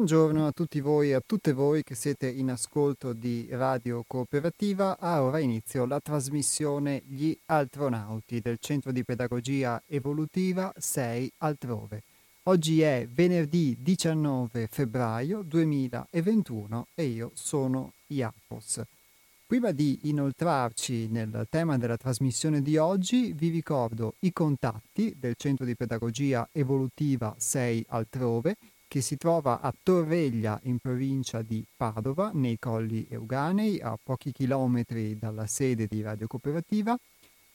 Buongiorno a tutti voi e a tutte voi che siete in ascolto di Radio Cooperativa. Ha ora inizio la trasmissione Gli Altronauti del Centro di Pedagogia Evolutiva 6 Altrove. Oggi è venerdì 19 febbraio 2021 e io sono Iapos. Prima di inoltrarci nel tema della trasmissione di oggi, vi ricordo i contatti del Centro di Pedagogia Evolutiva 6 Altrove che si trova a Torreglia in provincia di Padova, nei Colli Euganei, a pochi chilometri dalla sede di Radio Cooperativa.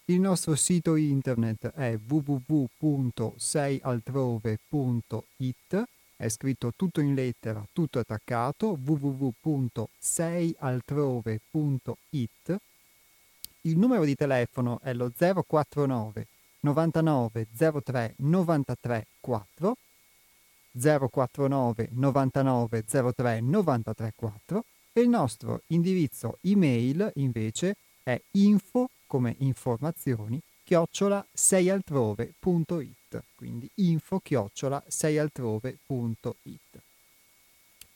Il nostro sito internet è www.seialtrove.it, è scritto tutto in lettera, tutto attaccato, www.seialtrove.it. Il numero di telefono è lo 049 99 03 93 4 049 99 03 93 4 e il nostro indirizzo email invece è info come informazioni chiocciola seialtrove.it quindi info chiocciola seialtrove.it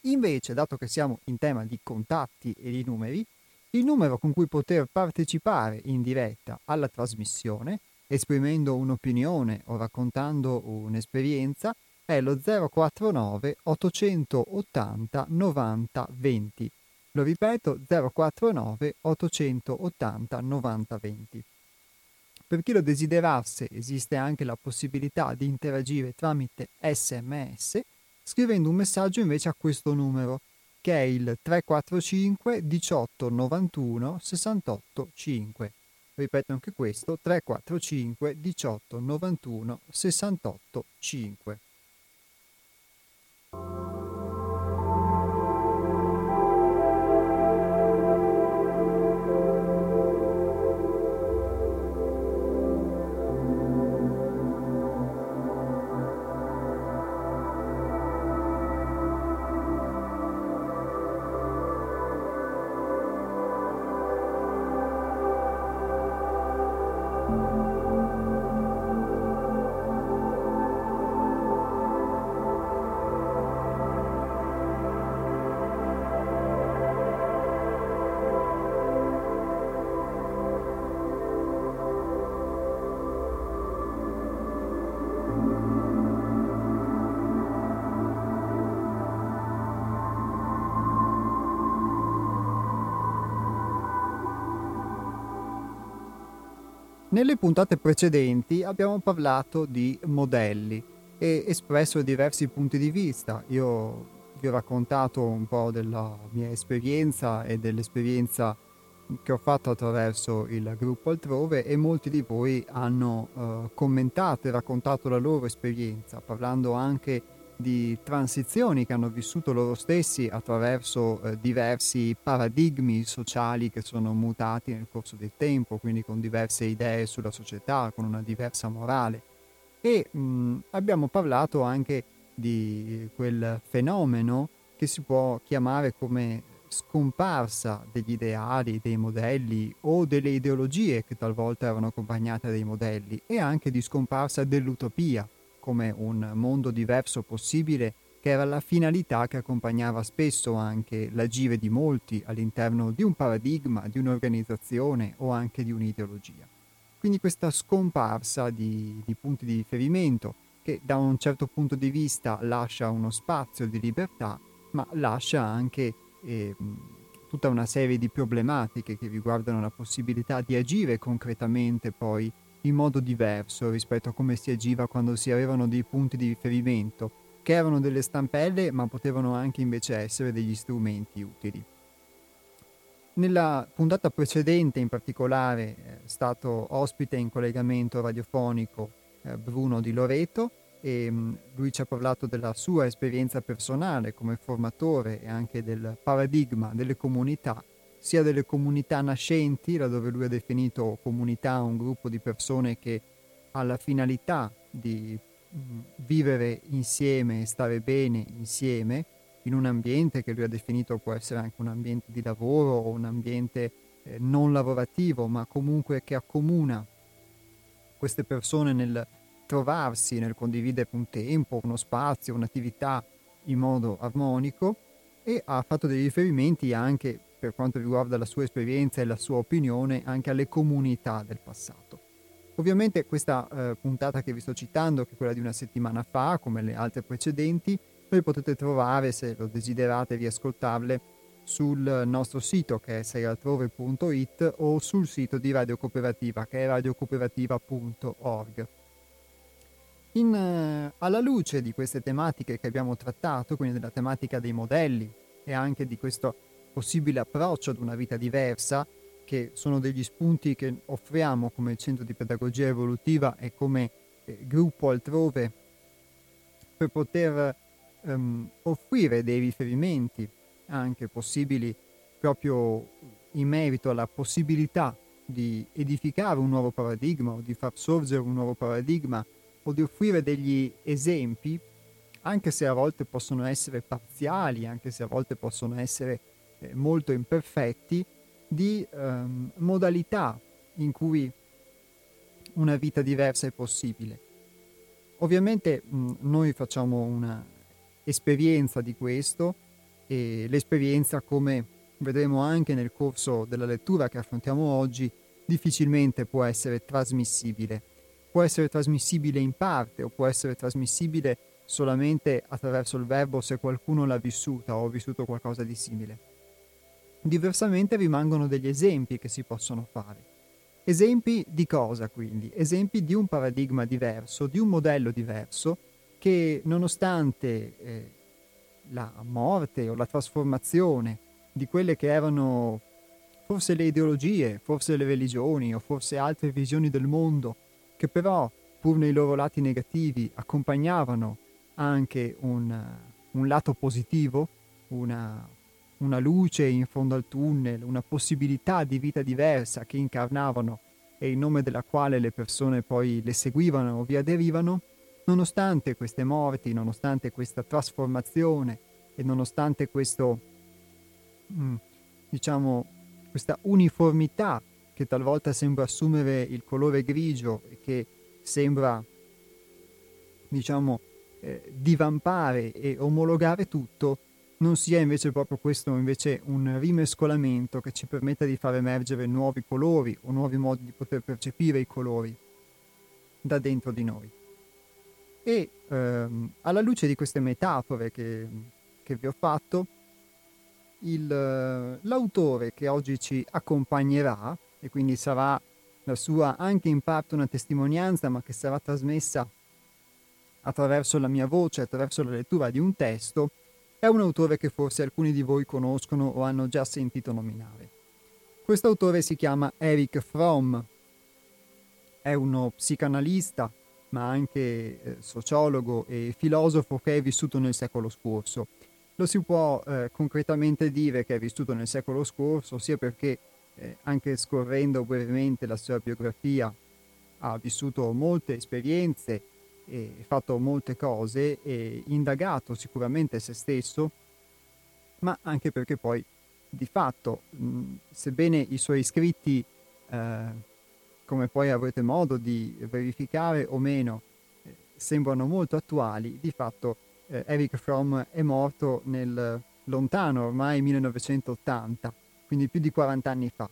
invece dato che siamo in tema di contatti e di numeri il numero con cui poter partecipare in diretta alla trasmissione esprimendo un'opinione o raccontando un'esperienza è lo 049 880 90 20. Lo ripeto, 049 880 90 20. Per chi lo desiderasse esiste anche la possibilità di interagire tramite sms scrivendo un messaggio invece a questo numero che è il 345 18 91 68 5. Ripeto anche questo 345 18 91 68 5. you Nelle puntate precedenti abbiamo parlato di modelli e espresso diversi punti di vista. Io vi ho raccontato un po' della mia esperienza e dell'esperienza che ho fatto attraverso il gruppo altrove e molti di voi hanno uh, commentato e raccontato la loro esperienza, parlando anche di di transizioni che hanno vissuto loro stessi attraverso eh, diversi paradigmi sociali che sono mutati nel corso del tempo, quindi con diverse idee sulla società, con una diversa morale. E mh, abbiamo parlato anche di quel fenomeno che si può chiamare come scomparsa degli ideali, dei modelli o delle ideologie che talvolta erano accompagnate dai modelli e anche di scomparsa dell'utopia come un mondo diverso possibile che era la finalità che accompagnava spesso anche l'agire di molti all'interno di un paradigma, di un'organizzazione o anche di un'ideologia. Quindi questa scomparsa di, di punti di riferimento che da un certo punto di vista lascia uno spazio di libertà, ma lascia anche eh, tutta una serie di problematiche che riguardano la possibilità di agire concretamente poi in modo diverso rispetto a come si agiva quando si avevano dei punti di riferimento, che erano delle stampelle ma potevano anche invece essere degli strumenti utili. Nella puntata precedente in particolare è stato ospite in collegamento radiofonico eh, Bruno Di Loreto e mh, lui ci ha parlato della sua esperienza personale come formatore e anche del paradigma delle comunità sia delle comunità nascenti, laddove lui ha definito comunità un gruppo di persone che ha la finalità di mm, vivere insieme e stare bene insieme in un ambiente che lui ha definito può essere anche un ambiente di lavoro o un ambiente eh, non lavorativo, ma comunque che accomuna queste persone nel trovarsi, nel condividere un tempo, uno spazio, un'attività in modo armonico e ha fatto dei riferimenti anche, per quanto riguarda la sua esperienza e la sua opinione, anche alle comunità del passato. Ovviamente questa eh, puntata che vi sto citando, che è quella di una settimana fa, come le altre precedenti, voi potete trovare, se lo desiderate, riascoltarle sul nostro sito che è serialtrove.it o sul sito di Radio Cooperativa che è radiocooperativa.org. In, eh, alla luce di queste tematiche che abbiamo trattato, quindi della tematica dei modelli e anche di questo possibile approccio ad una vita diversa, che sono degli spunti che offriamo come centro di pedagogia evolutiva e come eh, gruppo altrove per poter ehm, offrire dei riferimenti anche possibili proprio in merito alla possibilità di edificare un nuovo paradigma o di far sorgere un nuovo paradigma o di offrire degli esempi, anche se a volte possono essere parziali, anche se a volte possono essere molto imperfetti, di ehm, modalità in cui una vita diversa è possibile. Ovviamente mh, noi facciamo una esperienza di questo e l'esperienza, come vedremo anche nel corso della lettura che affrontiamo oggi, difficilmente può essere trasmissibile. Può essere trasmissibile in parte o può essere trasmissibile solamente attraverso il verbo se qualcuno l'ha vissuta o ha vissuto qualcosa di simile. Diversamente rimangono degli esempi che si possono fare. Esempi di cosa quindi? Esempi di un paradigma diverso, di un modello diverso che nonostante eh, la morte o la trasformazione di quelle che erano forse le ideologie, forse le religioni o forse altre visioni del mondo, che però, pur nei loro lati negativi, accompagnavano anche un, un lato positivo, una, una luce in fondo al tunnel, una possibilità di vita diversa che incarnavano e in nome della quale le persone poi le seguivano o vi aderivano, nonostante queste morti, nonostante questa trasformazione e nonostante questo, mm, diciamo, questa uniformità che talvolta sembra assumere il colore grigio e che sembra, diciamo, eh, divampare e omologare tutto, non sia invece proprio questo invece un rimescolamento che ci permetta di far emergere nuovi colori o nuovi modi di poter percepire i colori da dentro di noi. E ehm, alla luce di queste metafore che, che vi ho fatto, il, l'autore che oggi ci accompagnerà, e quindi sarà la sua anche in parte una testimonianza, ma che sarà trasmessa attraverso la mia voce, attraverso la lettura di un testo, è un autore che forse alcuni di voi conoscono o hanno già sentito nominare. Questo autore si chiama Eric Fromm, è uno psicanalista, ma anche eh, sociologo e filosofo che è vissuto nel secolo scorso. Lo si può eh, concretamente dire che è vissuto nel secolo scorso, sia perché eh, anche scorrendo brevemente la sua biografia ha vissuto molte esperienze fatto molte cose e indagato sicuramente se stesso, ma anche perché poi di fatto, mh, sebbene i suoi scritti eh, come poi avrete modo di verificare o meno, eh, sembrano molto attuali, di fatto eh, Eric Fromm è morto nel lontano ormai 1980, quindi più di 40 anni fa.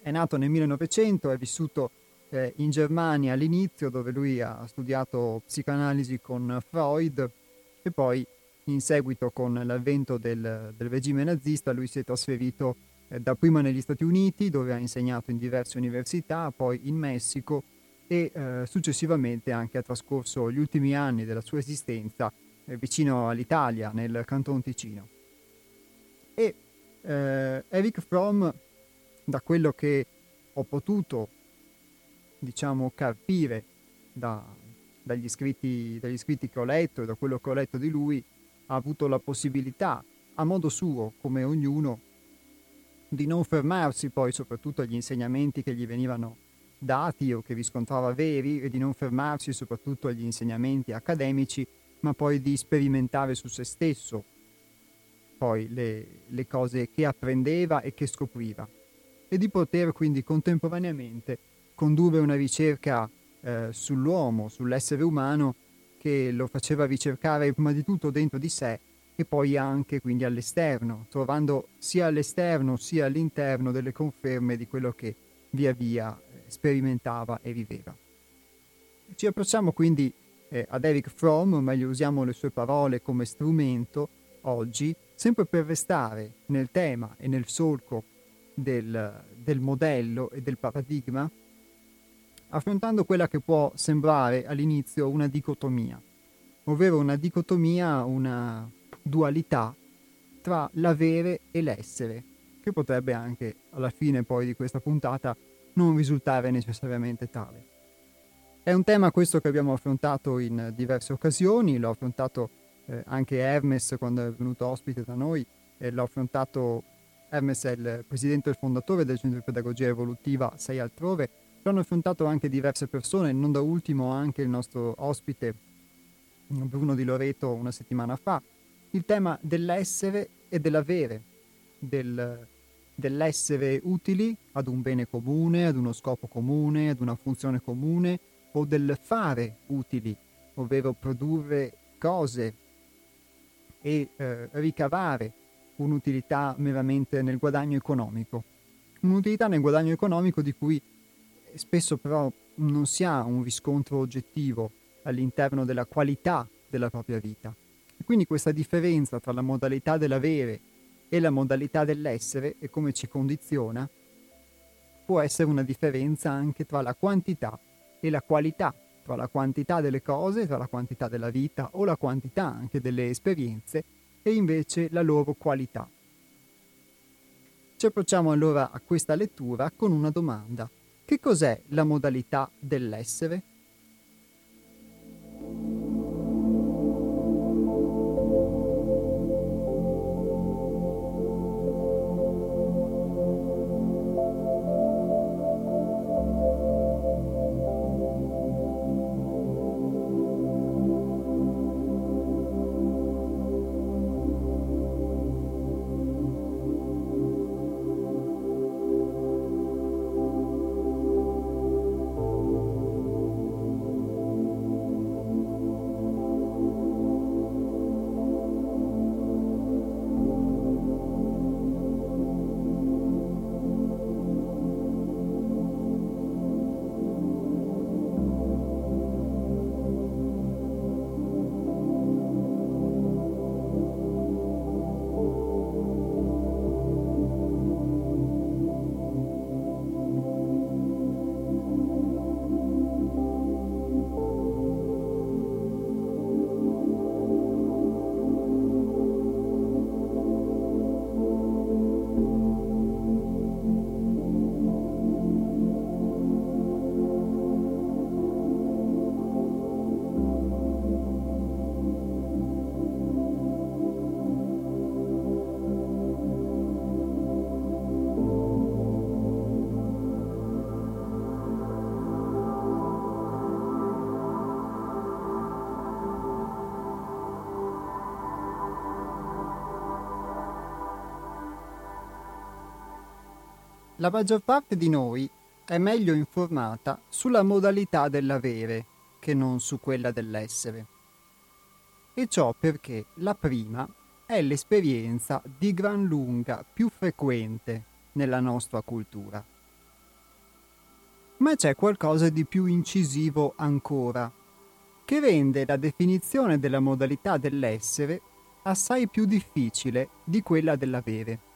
È nato nel 1900, è vissuto eh, in Germania all'inizio dove lui ha studiato psicanalisi con Freud e poi in seguito con l'avvento del, del regime nazista lui si è trasferito eh, dapprima negli Stati Uniti dove ha insegnato in diverse università, poi in Messico e eh, successivamente anche ha trascorso gli ultimi anni della sua esistenza eh, vicino all'Italia, nel Canton Ticino. E eh, Eric Fromm, da quello che ho potuto, diciamo, carpire da, dagli, scritti, dagli scritti che ho letto e da quello che ho letto di lui, ha avuto la possibilità, a modo suo, come ognuno, di non fermarsi poi soprattutto agli insegnamenti che gli venivano dati o che riscontrava veri e di non fermarsi soprattutto agli insegnamenti accademici, ma poi di sperimentare su se stesso poi le, le cose che apprendeva e che scopriva. E di poter quindi contemporaneamente condurre una ricerca eh, sull'uomo, sull'essere umano che lo faceva ricercare prima di tutto dentro di sé e poi anche quindi all'esterno, trovando sia all'esterno sia all'interno delle conferme di quello che via via eh, sperimentava e viveva. Ci approcciamo quindi eh, ad Eric Fromm, meglio usiamo le sue parole come strumento oggi, sempre per restare nel tema e nel solco del, del modello e del paradigma, affrontando quella che può sembrare all'inizio una dicotomia, ovvero una dicotomia, una dualità tra l'avere e l'essere, che potrebbe anche alla fine poi di questa puntata non risultare necessariamente tale. È un tema questo che abbiamo affrontato in diverse occasioni, l'ho affrontato eh, anche Hermes quando è venuto ospite da noi, e l'ho affrontato, Hermes è il presidente e il fondatore del Centro di Pedagogia Evolutiva Sei Altrove, l'hanno affrontato anche diverse persone, non da ultimo anche il nostro ospite Bruno Di Loreto una settimana fa, il tema dell'essere e dell'avere, del, dell'essere utili ad un bene comune, ad uno scopo comune, ad una funzione comune, o del fare utili, ovvero produrre cose e eh, ricavare un'utilità meramente nel guadagno economico. Un'utilità nel guadagno economico di cui spesso però non si ha un riscontro oggettivo all'interno della qualità della propria vita. Quindi questa differenza tra la modalità dell'avere e la modalità dell'essere e come ci condiziona può essere una differenza anche tra la quantità e la qualità, tra la quantità delle cose, tra la quantità della vita o la quantità anche delle esperienze e invece la loro qualità. Ci approcciamo allora a questa lettura con una domanda. Che cos'è la modalità dell'essere? La maggior parte di noi è meglio informata sulla modalità dell'avere che non su quella dell'essere. E ciò perché la prima è l'esperienza di gran lunga più frequente nella nostra cultura. Ma c'è qualcosa di più incisivo ancora, che rende la definizione della modalità dell'essere assai più difficile di quella dell'avere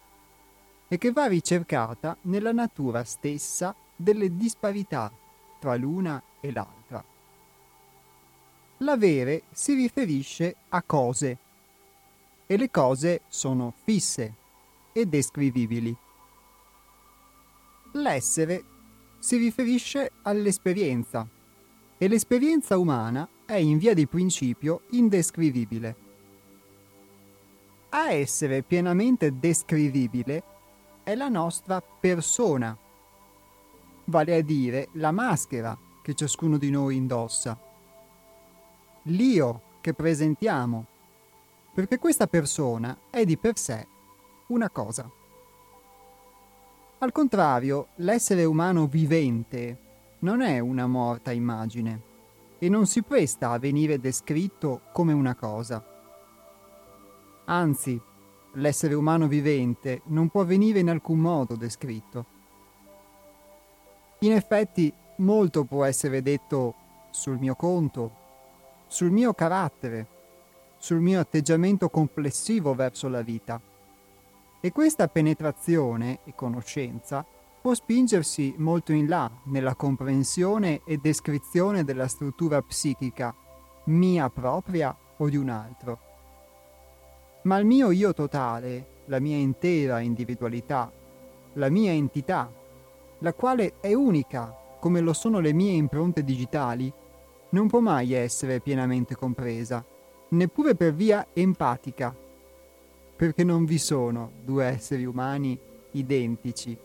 e che va ricercata nella natura stessa delle disparità tra l'una e l'altra. L'avere si riferisce a cose e le cose sono fisse e descrivibili. L'essere si riferisce all'esperienza e l'esperienza umana è in via di principio indescrivibile. A essere pienamente descrivibile è la nostra persona, vale a dire la maschera che ciascuno di noi indossa, l'io che presentiamo, perché questa persona è di per sé una cosa. Al contrario, l'essere umano vivente non è una morta immagine, e non si presta a venire descritto come una cosa. Anzi, l'essere umano vivente non può venire in alcun modo descritto. In effetti, molto può essere detto sul mio conto, sul mio carattere, sul mio atteggiamento complessivo verso la vita. E questa penetrazione e conoscenza può spingersi molto in là nella comprensione e descrizione della struttura psichica, mia propria o di un altro. Ma il mio io totale, la mia intera individualità, la mia entità, la quale è unica come lo sono le mie impronte digitali, non può mai essere pienamente compresa, neppure per via empatica, perché non vi sono due esseri umani identici.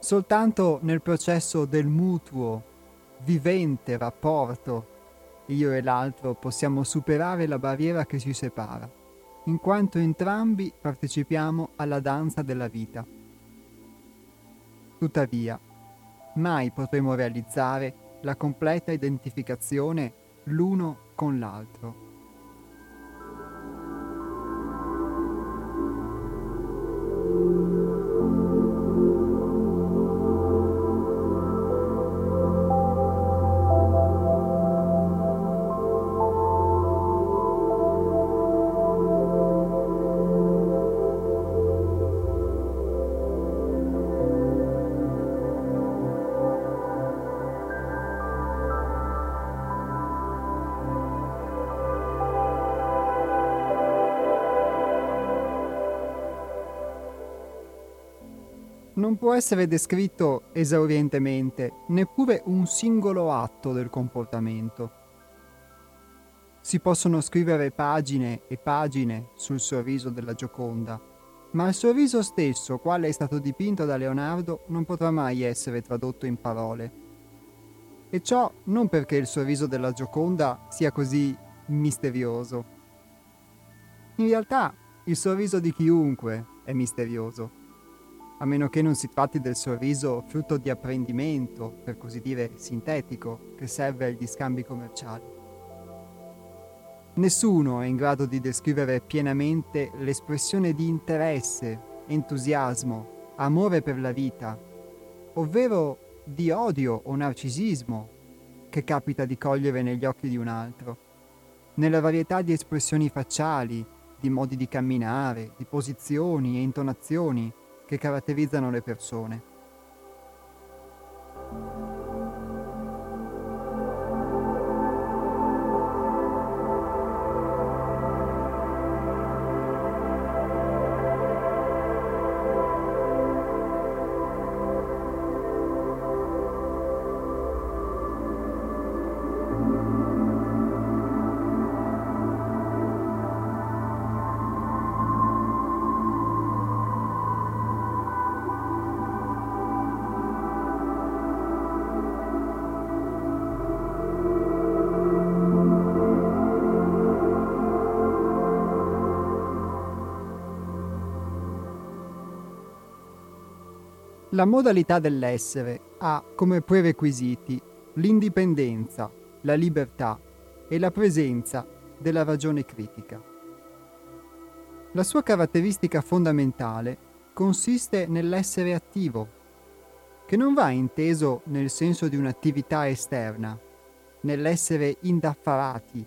Soltanto nel processo del mutuo, vivente rapporto, io e l'altro possiamo superare la barriera che ci separa, in quanto entrambi partecipiamo alla danza della vita. Tuttavia, mai potremo realizzare la completa identificazione l'uno con l'altro. non può essere descritto esaurientemente neppure un singolo atto del comportamento. Si possono scrivere pagine e pagine sul sorriso della Gioconda, ma il sorriso stesso, quale è stato dipinto da Leonardo, non potrà mai essere tradotto in parole. E ciò non perché il sorriso della Gioconda sia così misterioso. In realtà il sorriso di chiunque è misterioso a meno che non si tratti del sorriso frutto di apprendimento, per così dire sintetico, che serve agli scambi commerciali. Nessuno è in grado di descrivere pienamente l'espressione di interesse, entusiasmo, amore per la vita, ovvero di odio o narcisismo che capita di cogliere negli occhi di un altro, nella varietà di espressioni facciali, di modi di camminare, di posizioni e intonazioni, che caratterizzano le persone. La modalità dell'essere ha come prerequisiti l'indipendenza, la libertà e la presenza della ragione critica. La sua caratteristica fondamentale consiste nell'essere attivo, che non va inteso nel senso di un'attività esterna, nell'essere indaffarati,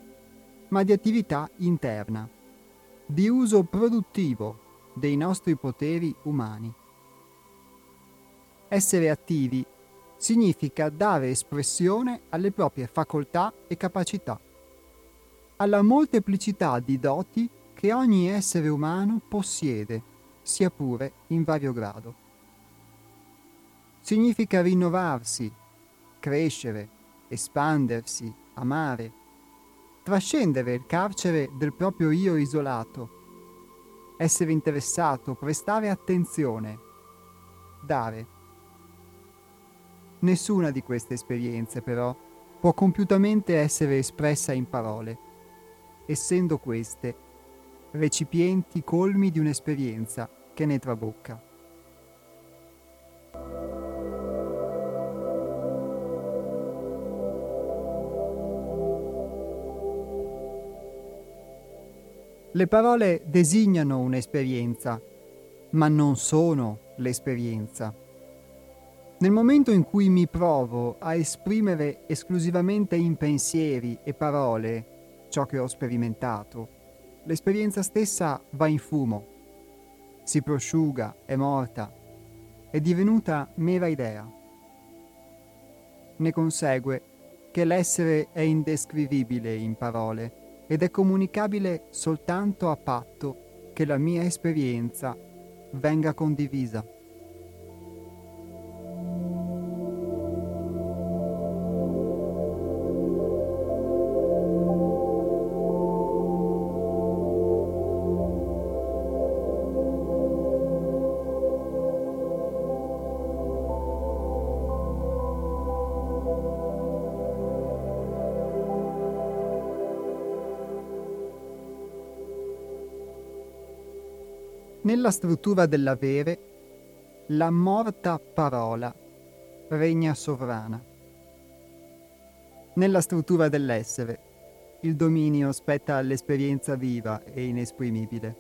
ma di attività interna, di uso produttivo dei nostri poteri umani. Essere attivi significa dare espressione alle proprie facoltà e capacità, alla molteplicità di doti che ogni essere umano possiede, sia pure in vario grado. Significa rinnovarsi, crescere, espandersi, amare, trascendere il carcere del proprio io isolato, essere interessato, prestare attenzione, dare. Nessuna di queste esperienze, però, può compiutamente essere espressa in parole, essendo queste recipienti colmi di un'esperienza che ne trabocca. Le parole designano un'esperienza, ma non sono l'esperienza. Nel momento in cui mi provo a esprimere esclusivamente in pensieri e parole ciò che ho sperimentato, l'esperienza stessa va in fumo, si prosciuga, è morta, è divenuta mera idea. Ne consegue che l'essere è indescrivibile in parole ed è comunicabile soltanto a patto che la mia esperienza venga condivisa. Nella struttura dell'avere, la morta parola regna sovrana. Nella struttura dell'essere, il dominio spetta all'esperienza viva e inesprimibile.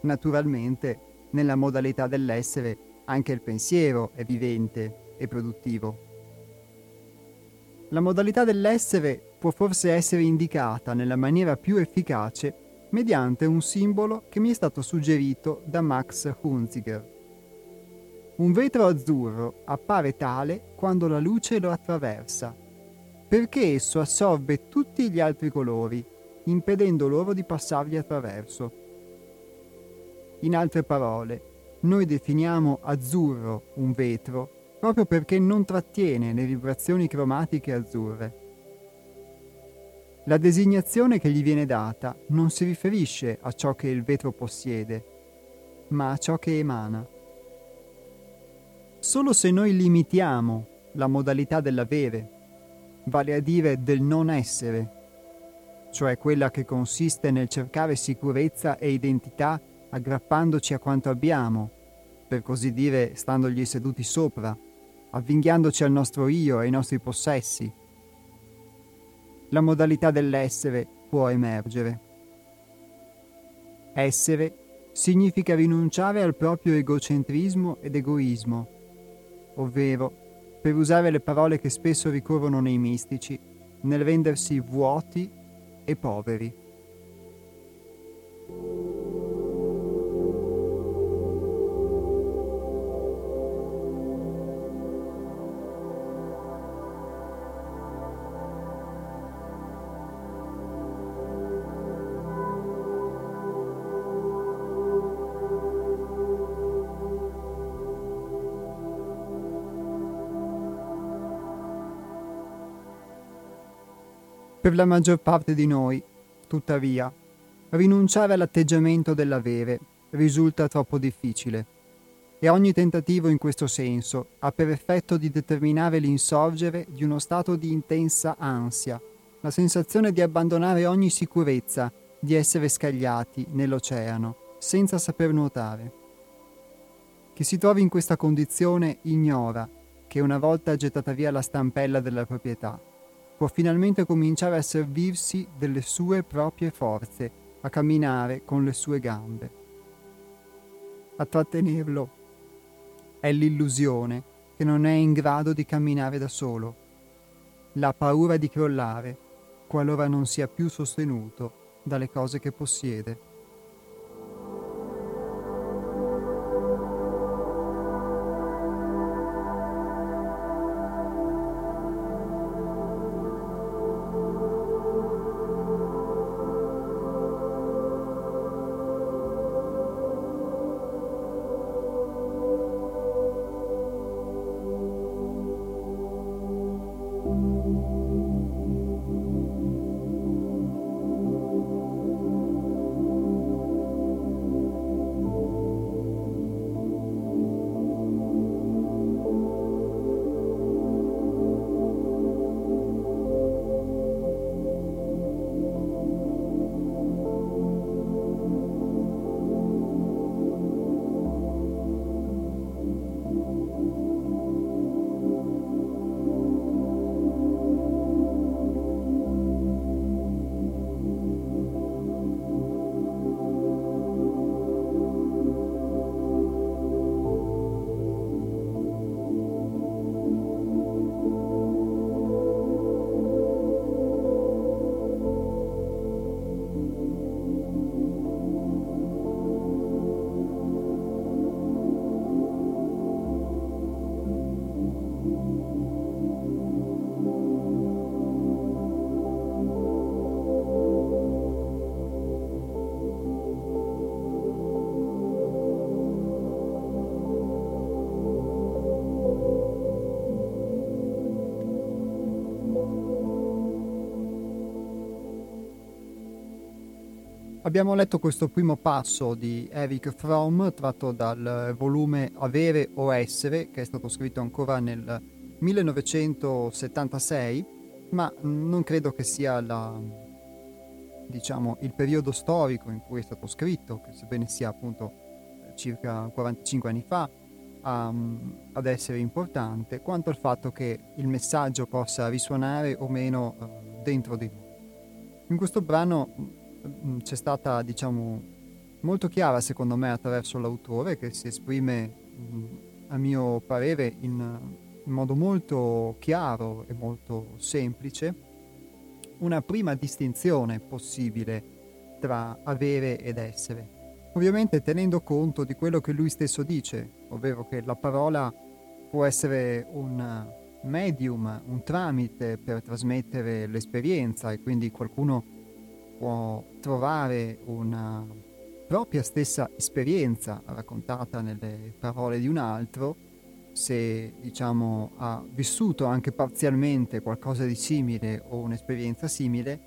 Naturalmente, nella modalità dell'essere, anche il pensiero è vivente e produttivo. La modalità dell'essere può forse essere indicata nella maniera più efficace mediante un simbolo che mi è stato suggerito da Max Hunziger. Un vetro azzurro appare tale quando la luce lo attraversa, perché esso assorbe tutti gli altri colori, impedendo loro di passargli attraverso. In altre parole, noi definiamo azzurro un vetro proprio perché non trattiene le vibrazioni cromatiche azzurre. La designazione che gli viene data non si riferisce a ciò che il vetro possiede, ma a ciò che emana. Solo se noi limitiamo la modalità dell'avere, vale a dire del non essere, cioè quella che consiste nel cercare sicurezza e identità aggrappandoci a quanto abbiamo, per così dire standogli seduti sopra, avvinghiandoci al nostro io e ai nostri possessi, la modalità dell'essere può emergere. Essere significa rinunciare al proprio egocentrismo ed egoismo, ovvero, per usare le parole che spesso ricorrono nei mistici, nel rendersi vuoti e poveri. Per la maggior parte di noi, tuttavia, rinunciare all'atteggiamento dell'avere risulta troppo difficile e ogni tentativo in questo senso ha per effetto di determinare l'insorgere di uno stato di intensa ansia, la sensazione di abbandonare ogni sicurezza, di essere scagliati nell'oceano, senza saper nuotare. Chi si trovi in questa condizione ignora che una volta gettata via la stampella della proprietà, può finalmente cominciare a servirsi delle sue proprie forze, a camminare con le sue gambe. A trattenerlo è l'illusione che non è in grado di camminare da solo, la paura di crollare qualora non sia più sostenuto dalle cose che possiede. Abbiamo letto questo primo passo di Eric Fromm tratto dal volume Avere o Essere, che è stato scritto ancora nel 1976, ma non credo che sia la, diciamo, il periodo storico in cui è stato scritto, che sebbene sia appunto circa 45 anni fa, um, ad essere importante, quanto il fatto che il messaggio possa risuonare o meno uh, dentro di noi. In questo brano c'è stata, diciamo, molto chiara secondo me attraverso l'autore che si esprime, mh, a mio parere, in, in modo molto chiaro e molto semplice, una prima distinzione possibile tra avere ed essere. Ovviamente tenendo conto di quello che lui stesso dice, ovvero che la parola può essere un medium, un tramite per trasmettere l'esperienza e quindi qualcuno può trovare una propria stessa esperienza raccontata nelle parole di un altro, se diciamo ha vissuto anche parzialmente qualcosa di simile o un'esperienza simile,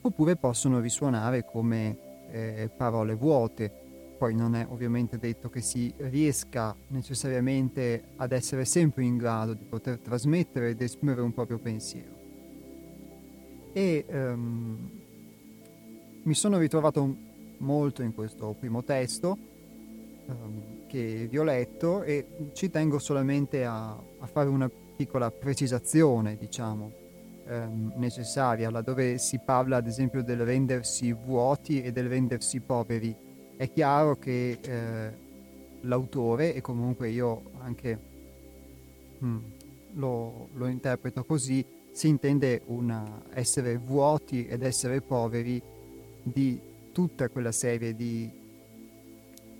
oppure possono risuonare come eh, parole vuote poi non è ovviamente detto che si riesca necessariamente ad essere sempre in grado di poter trasmettere ed esprimere un proprio pensiero. E um, mi sono ritrovato molto in questo primo testo um, che vi ho letto e ci tengo solamente a, a fare una piccola precisazione, diciamo, um, necessaria, laddove si parla ad esempio del rendersi vuoti e del rendersi poveri. È chiaro che eh, l'autore, e comunque io anche mm, lo, lo, interpreto così, si intende una, essere vuoti ed essere poveri di tutta quella serie di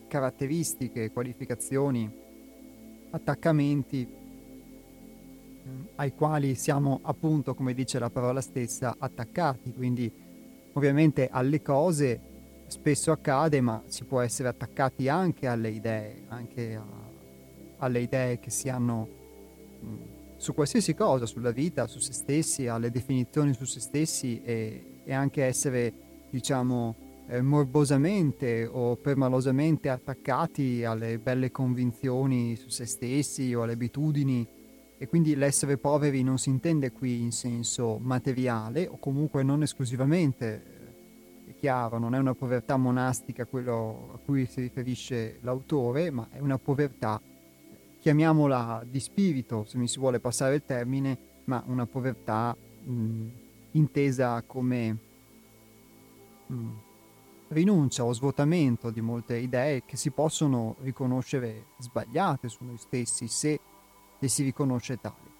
caratteristiche, qualificazioni, attaccamenti mm, ai quali siamo appunto, come dice la parola stessa, attaccati, quindi ovviamente alle cose spesso accade, ma si può essere attaccati anche alle idee, anche a, alle idee che si hanno mh, su qualsiasi cosa, sulla vita, su se stessi, alle definizioni su se stessi e, e anche essere, diciamo, eh, morbosamente o permalosamente attaccati alle belle convinzioni su se stessi o alle abitudini. E quindi l'essere poveri non si intende qui in senso materiale o comunque non esclusivamente chiaro, non è una povertà monastica quello a cui si riferisce l'autore, ma è una povertà, chiamiamola di spirito, se mi si vuole passare il termine, ma una povertà mh, intesa come mh, rinuncia o svuotamento di molte idee che si possono riconoscere sbagliate su noi stessi se le si riconosce tali.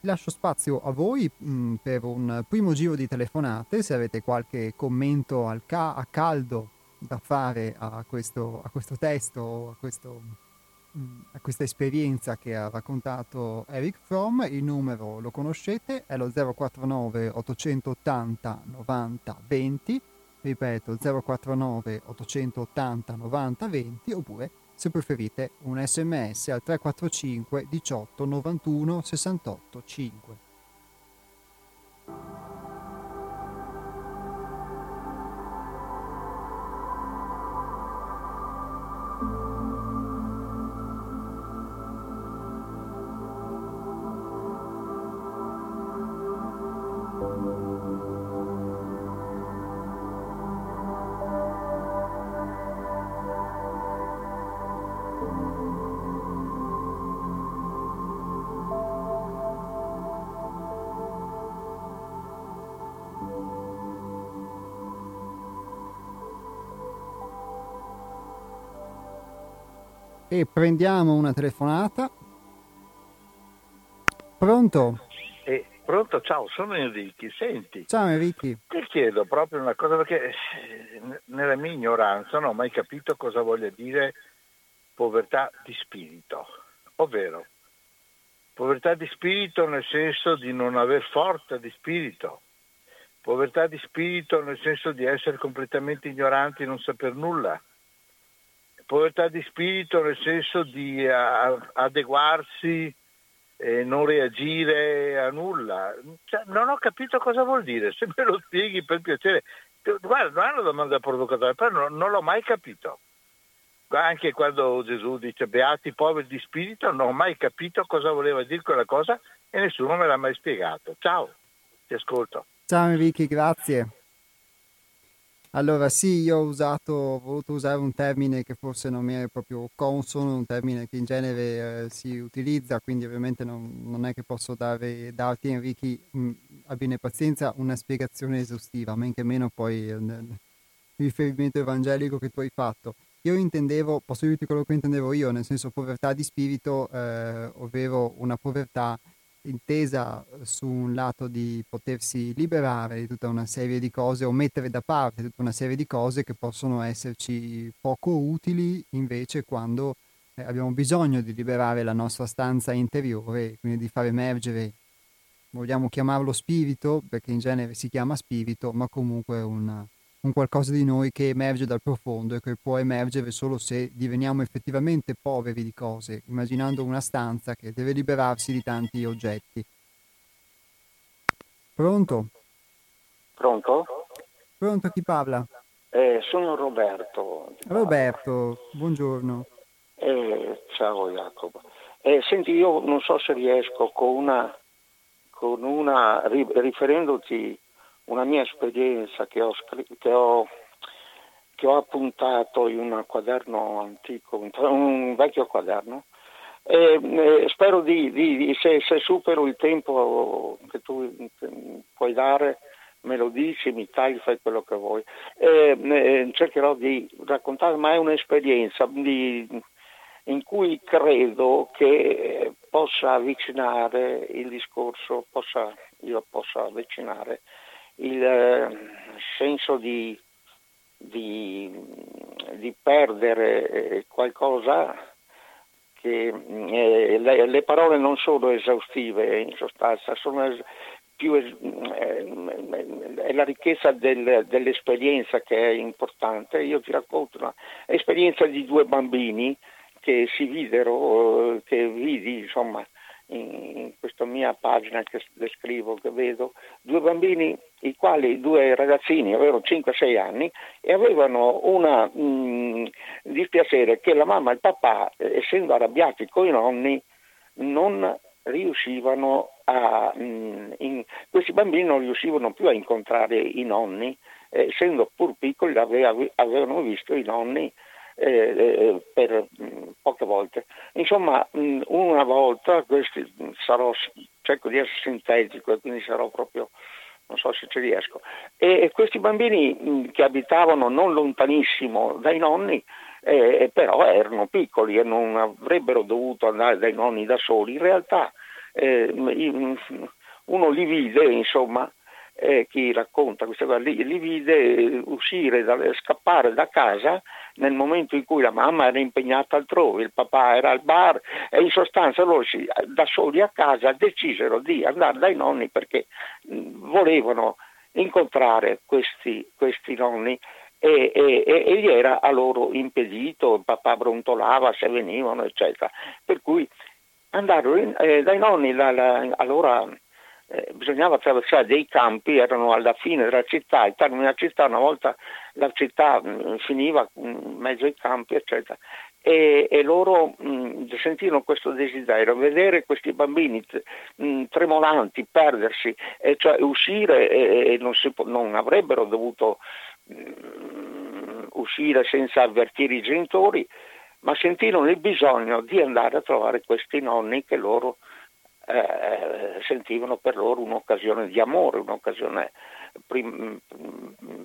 Lascio spazio a voi mh, mm, per un primo giro di telefonate, se avete qualche commento ca- a caldo da fare a questo, a questo testo, a, questo, mm, a questa esperienza che ha raccontato Eric Fromm, il numero lo conoscete, è lo 049 880 90 20, ripeto 049 880 90 20 oppure se preferite un sms al 345 18 91 68 5. E prendiamo una telefonata. Pronto? Eh, pronto, ciao, sono Enrichi. Senti, ciao Enrichi. Ti chiedo proprio una cosa perché eh, nella mia ignoranza non ho mai capito cosa voglia dire povertà di spirito, ovvero povertà di spirito nel senso di non aver forza di spirito, povertà di spirito nel senso di essere completamente ignoranti e non saper nulla povertà di spirito nel senso di adeguarsi eh, non reagire a nulla. Cioè, non ho capito cosa vuol dire, se me lo spieghi per piacere. Guarda, non è una domanda provocatoria, però non, non l'ho mai capito. Anche quando Gesù dice beati poveri di spirito, non ho mai capito cosa voleva dire quella cosa e nessuno me l'ha mai spiegato. Ciao, ti ascolto. Ciao Enrico, grazie. Allora sì, io ho usato, ho voluto usare un termine che forse non mi è proprio consono, un termine che in genere eh, si utilizza, quindi ovviamente non, non è che posso dare, darti Enrico, mh, abbine pazienza, una spiegazione esaustiva, men che meno poi il riferimento evangelico che tu hai fatto. Io intendevo, posso dirti quello che intendevo io, nel senso povertà di spirito, eh, ovvero una povertà intesa su un lato di potersi liberare di tutta una serie di cose o mettere da parte tutta una serie di cose che possono esserci poco utili invece quando eh, abbiamo bisogno di liberare la nostra stanza interiore, quindi di far emergere, vogliamo chiamarlo spirito, perché in genere si chiama spirito, ma comunque una, un qualcosa di noi che emerge dal profondo e che può emergere solo se diveniamo effettivamente poveri di cose, immaginando una stanza che deve liberarsi di tanti oggetti. Pronto? Pronto? Pronto, chi parla? Eh, sono Roberto. Roberto, buongiorno. Eh, ciao Jacopo. Eh, senti, io non so se riesco con una, con una riferendoti una mia esperienza che ho, che ho, che ho appuntato in un quaderno antico, un vecchio quaderno, e, e spero di, di se, se, supero il tempo che tu puoi dare, me lo dici, mi tagli, fai quello che vuoi. E, e cercherò di raccontare, ma è un'esperienza di, in cui credo che possa avvicinare il discorso, possa, io possa avvicinare il eh, senso di, di, di perdere eh, qualcosa che eh, le, le, parole non sono esaustive in sostanza, sono più, eh, è la ricchezza del, dell'esperienza che è importante. Io ti racconto un'esperienza di due bambini che si videro, che vidi insomma in questa mia pagina che descrivo, che vedo, due bambini, i quali, due ragazzini, avevano 5-6 anni e avevano un mm, dispiacere che la mamma e il papà, essendo arrabbiati con i nonni, non riuscivano a... Mm, in, questi bambini non riuscivano più a incontrare i nonni, eh, essendo pur piccoli avevano visto i nonni eh, eh, per mm, poche volte. Insomma, mm, una volta, questi, sarò, cerco di essere sintetico e quindi sarò proprio, non so se ci riesco, e, questi bambini mm, che abitavano non lontanissimo dai nonni, eh, però erano piccoli e non avrebbero dovuto andare dai nonni da soli, in realtà eh, uno li vide, insomma, eh, chi racconta queste cose, li, li vide uscire, da, scappare da casa nel momento in cui la mamma era impegnata altrove, il papà era al bar e in sostanza loro da soli a casa decisero di andare dai nonni perché mh, volevano incontrare questi, questi nonni e, e, e, gli era a loro impedito, il papà brontolava se venivano eccetera. Per cui andarono in, eh, dai nonni, la, la, allora eh, bisognava attraversare dei campi, erano alla fine della città, al termine della città, una volta la città mh, mm, finiva in mezzo ai campi, eccetera. E, e loro mh, mm, sentirono questo desiderio, vedere questi bambini mh, mm, tremolanti, perdersi, e cioè uscire e, e non, si, non, avrebbero dovuto uscire senza avvertire i genitori, ma sentirono il bisogno di andare a trovare questi nonni che loro eh, sentivano per loro un'occasione di amore, un'occasione prim,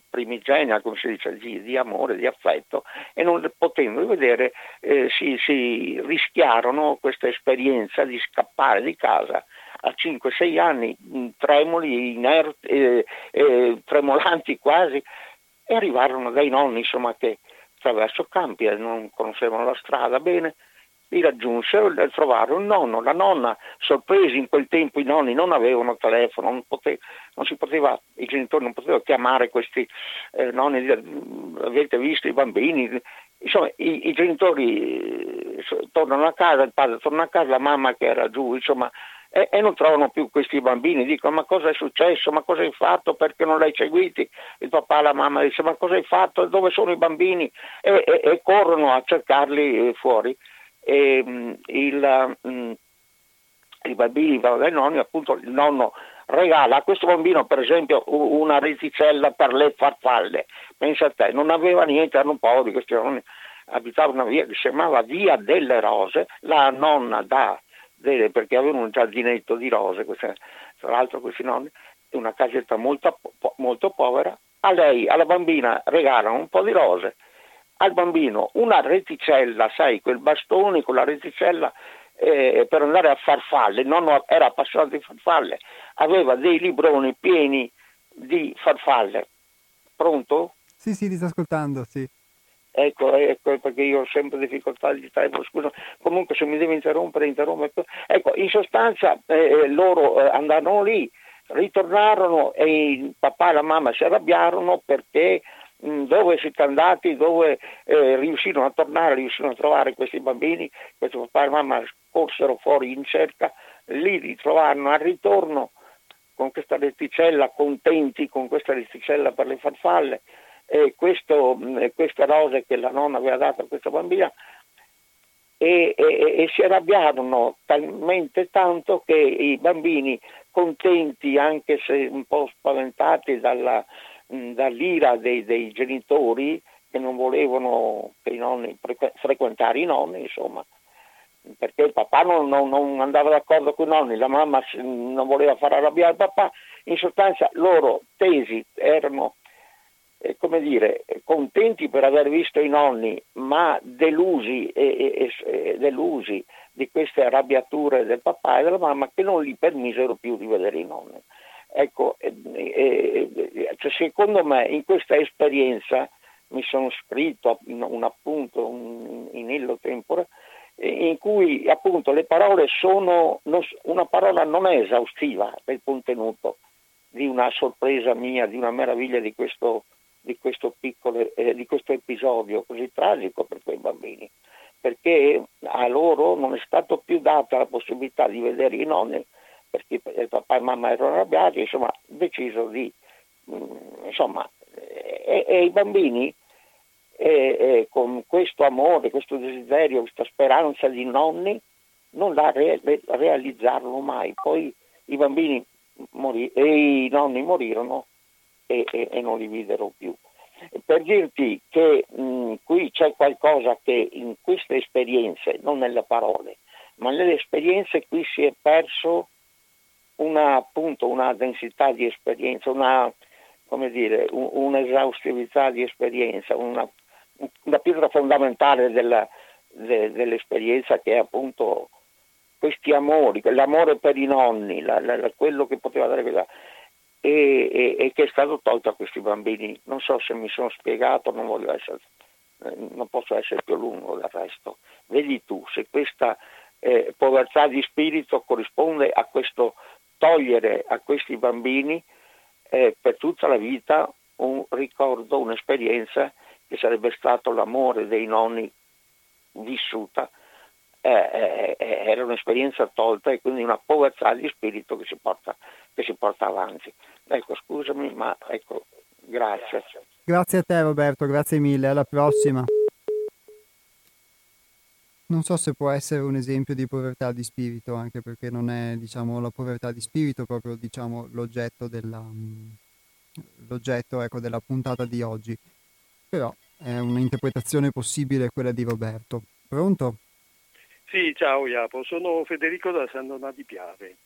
primigenia, come si dice, di, di, amore, di affetto e non potendo vedere eh, si, si rischiarono questa esperienza di scappare di casa. A 5-6 anni, tremoli, inerti, eh, eh, tremolanti quasi, e arrivarono dai nonni insomma, che attraverso campi e non conoscevano la strada bene li raggiunsero e trovarono il nonno, la nonna, sorpresi in quel tempo i nonni non avevano telefono, non, pote, non si poteva, i genitori non potevano chiamare questi eh, nonni, avete visto i bambini, insomma, i, i, genitori eh, tornano a casa, il padre torna a casa, la mamma che era giù, insomma, e, e, non trovano più questi bambini, dicono ma cosa è successo, ma cosa hai fatto, perché non l'hai seguiti? Il papà e la mamma dice ma cosa hai fatto, dove sono i bambini? E, e, e corrono a cercarli eh, fuori. E, mm, il, mm, I bambini dai nonni, appunto il nonno regala a questo bambino per esempio una reticella per le farfalle, pensa a te, non aveva niente, erano poveri questi nonni, abitava una via che si chiamava Via delle Rose, la nonna da delle, perché avevano un giardinetto di rose, queste, tra l'altro questi nonni, una casetta molto, molto povera, a lei, alla bambina regalano un po' di rose, al bambino una reticella, sai, quel bastone con la reticella eh, per andare a farfalle, nonno era appassionato di farfalle, aveva dei libroni pieni di farfalle. Pronto? Sì, sì, ti sto ascoltando, sì. Ecco, ecco, perché io ho sempre difficoltà di tempo, scusa, comunque se mi devi interrompere, interrompere. Ecco, in sostanza eh, loro eh, andarono lì, ritornarono e il papà e la mamma si arrabbiarono perché dove siete andati, dove eh, riuscirono a tornare, riuscirono a trovare questi bambini, questo papà e mamma corsero fuori in cerca, li ritrovarono al ritorno con questa reticella, contenti con questa reticella per le farfalle, e questo, mm, queste rose che la nonna aveva dato a questa bambina, e, e, e, si arrabbiarono talmente tanto che i bambini contenti, anche se un po' spaventati dalla, dall'ira dei, dei, genitori che non volevano che i nonni frequentare i nonni, insomma, perché il papà non, non, non, andava d'accordo con i nonni, la mamma non voleva far arrabbiare il papà, in sostanza loro tesi erano, eh, come dire, contenti per aver visto i nonni, ma delusi, e, e, e, delusi di queste arrabbiature del papà e della mamma che non gli permisero più di vedere i nonni. Ecco, eh, eh, secondo me in questa esperienza mi sono scritto un appunto un, in illo tempore in cui appunto le parole sono, una parola non è esaustiva del contenuto di una sorpresa mia, di una meraviglia di questo, di questo, piccolo, eh, di questo episodio così tragico per quei bambini, perché a loro non è stata più data la possibilità di vedere i nonni perché il papà e mamma erano arrabbiati, insomma, deciso di, mm, insomma, e, e i bambini e, e con questo amore, questo desiderio, questa speranza di nonni, non la re, realizzarono mai. Poi i bambini morì, e i nonni morirono e, e, e, non li videro più. Per dirti che mh, mm, qui c'è qualcosa che in queste esperienze, non nelle parole, ma nelle esperienze qui si è perso una, appunto, una densità di esperienza, una, dire, un, un'esaustività di esperienza, una, una pietra fondamentale della, de, dell'esperienza che è appunto questi amori, l'amore per i nonni, la, la, quello che poteva dare quella, e, e, e, che è stato tolto a questi bambini. Non so se mi sono spiegato, non essere, eh, non posso essere più lungo del resto. Vedi tu se questa eh, povertà di spirito corrisponde a questo togliere a questi bambini eh, per tutta la vita un ricordo, un'esperienza che sarebbe stato l'amore dei nonni vissuta, eh, eh, eh, era un'esperienza tolta e quindi una povertà di spirito che si porta, che si porta avanti. Ecco, scusami, ma ecco, grazie. Grazie a te Roberto, grazie mille, alla prossima. Non so se può essere un esempio di povertà di spirito, anche perché non è, diciamo, la povertà di spirito proprio, diciamo, l'oggetto della, mm, l'oggetto, ecco, della puntata di oggi. Però è un'interpretazione possibile quella di Roberto. Pronto? Sì, ciao Iapo, sono Federico da San Donà di Piave.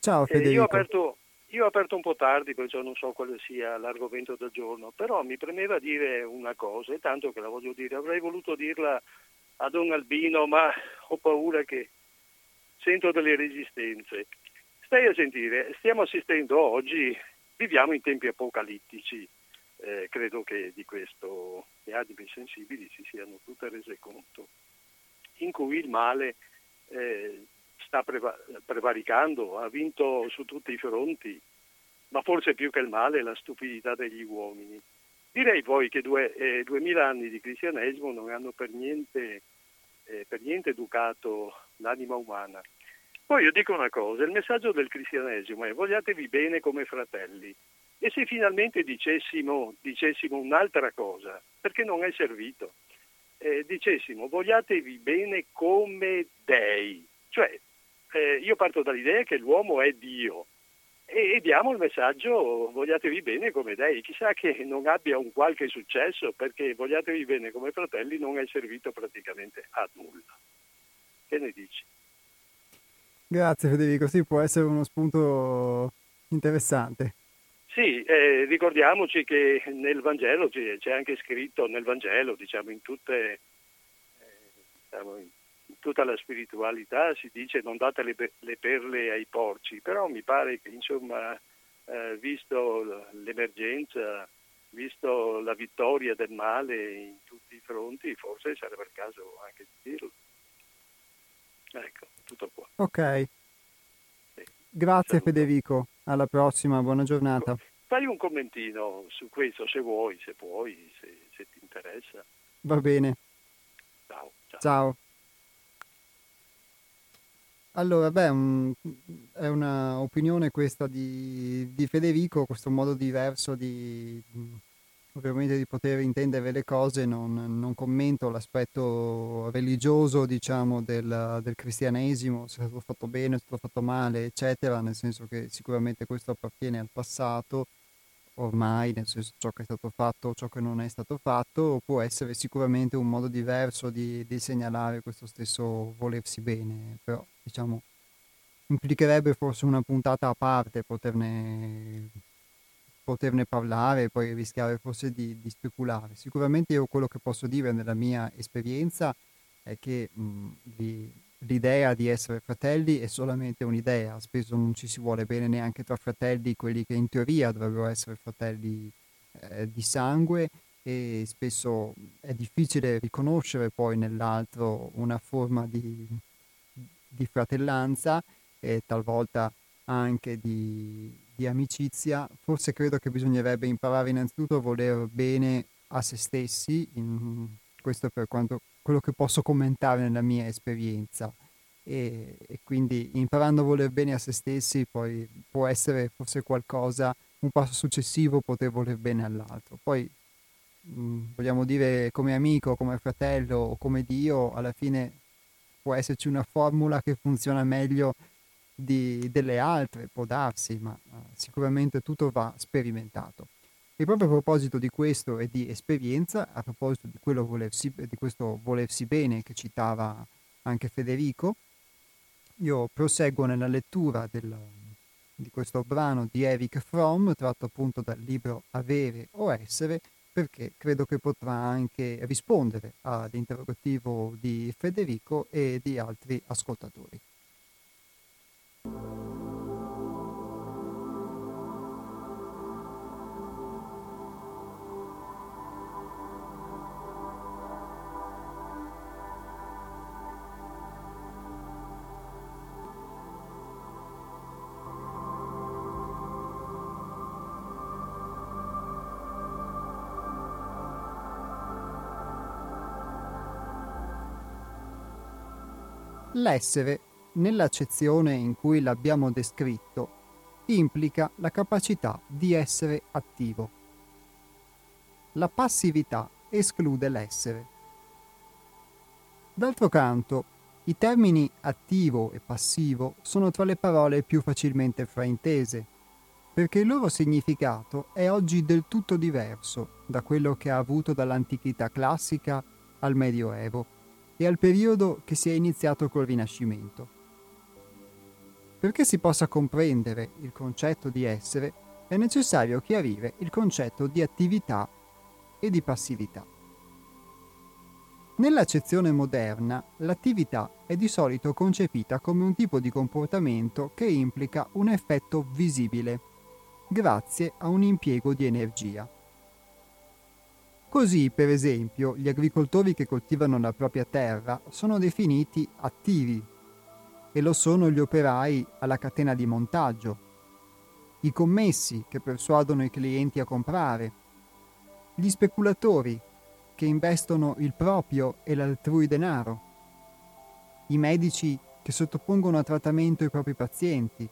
Ciao Federico. Eh, io, ho aperto, io, ho aperto, un po' tardi, perciò non so quale sia l'argomento del giorno, però mi premeva dire una cosa, e tanto che la voglio dire, avrei voluto dirla a Don Albino, ma ho paura che sento delle resistenze. Stai a sentire, stiamo assistendo oggi, viviamo in tempi apocalittici, eh, credo che di questo le anime sensibili si siano tutte rese conto, in cui il male eh, sta preva- prevaricando, ha vinto su tutti i fronti, ma forse più che il male la stupidità degli uomini. Direi poi che eh, duemila anni di cristianesimo non hanno per niente, eh, per niente educato l'anima umana. Poi io dico una cosa, il messaggio del cristianesimo è vogliatevi bene come fratelli. E se finalmente dicessimo, dicessimo un'altra cosa, perché non è servito, eh, dicessimo vogliatevi bene come dei, cioè eh, io parto dall'idea che l'uomo è Dio, e, diamo il messaggio vogliatevi bene come dei. Chissà che non abbia un qualche successo perché vogliatevi bene come fratelli non è servito praticamente a nulla. Che ne dici? Grazie Federico, sì, può essere uno spunto interessante. Sì, eh, ricordiamoci che nel Vangelo c'è anche scritto, nel Vangelo, diciamo, in tutte, eh, diciamo, in tutta la spiritualità si dice non date le, le perle ai porci, però mi pare che insomma, eh, visto l'emergenza, visto la vittoria del male in tutti i fronti, forse sarebbe il caso anche di dirlo. Ecco, tutto qua. Ok. Sì. Grazie Saluto. Federico, alla prossima, buona giornata. Fai un commentino su questo se vuoi, se puoi, se, se ti interessa. Va bene. Ciao. ciao. ciao. Allora, beh, un, è un'opinione questa di, di, Federico, questo modo diverso di, ovviamente di poter intendere le cose, non, non commento l'aspetto religioso, diciamo, del, del, cristianesimo, se è stato fatto bene, se è stato fatto male, eccetera, nel senso che sicuramente questo appartiene al passato, ormai, nel senso ciò che è stato fatto o ciò che non è stato fatto, può essere sicuramente un modo diverso di, di segnalare questo stesso volersi bene, però diciamo implicherebbe forse una puntata a parte poterne, poterne parlare e poi rischiare forse di, di, speculare. Sicuramente io quello che posso dire nella mia esperienza è che mh, li, l'idea di essere fratelli è solamente un'idea, spesso non ci si vuole bene neanche tra fratelli, quelli che in teoria dovrebbero essere fratelli eh, di sangue e spesso è difficile riconoscere poi nell'altro una forma di, di fratellanza e talvolta anche di, di amicizia. Forse credo che bisognerebbe imparare innanzitutto a voler bene a se stessi, in, questo per quanto quello che posso commentare nella mia esperienza e, e, quindi imparando a voler bene a se stessi poi può essere forse qualcosa, un passo successivo poter voler bene all'altro. Poi mh, mm, vogliamo dire come amico, come fratello o come Dio, alla fine può esserci una formula che funziona meglio di, delle altre, può darsi, ma uh, sicuramente tutto va sperimentato. E proprio a proposito di questo e di esperienza, a proposito di, volersi, di questo volersi bene che citava anche Federico, io proseguo nella lettura del, di questo brano di Eric Fromm, tratto appunto dal libro Avere o Essere, perché credo che potrà anche rispondere all'interrogativo di Federico e di altri ascoltatori. L'essere, nell'accezione in cui l'abbiamo descritto, implica la capacità di essere attivo. La passività esclude l'essere. D'altro canto, i termini attivo e passivo sono tra le parole più facilmente fraintese, perché il loro significato è oggi del tutto diverso da quello che ha avuto dall'antichità classica al Medioevo e al periodo che si è iniziato col Rinascimento. Perché si possa comprendere il concetto di essere è necessario chiarire il concetto di attività e di passività. Nell'accezione moderna, l'attività è di solito concepita come un tipo di comportamento che implica un effetto visibile, grazie a un impiego di energia. Così, per esempio, gli agricoltori che coltivano la propria terra sono definiti attivi e lo sono gli operai alla catena di montaggio, i commessi che persuadono i clienti a comprare, gli speculatori che investono il proprio e l'altrui denaro, i medici che sottopongono a trattamento i propri pazienti,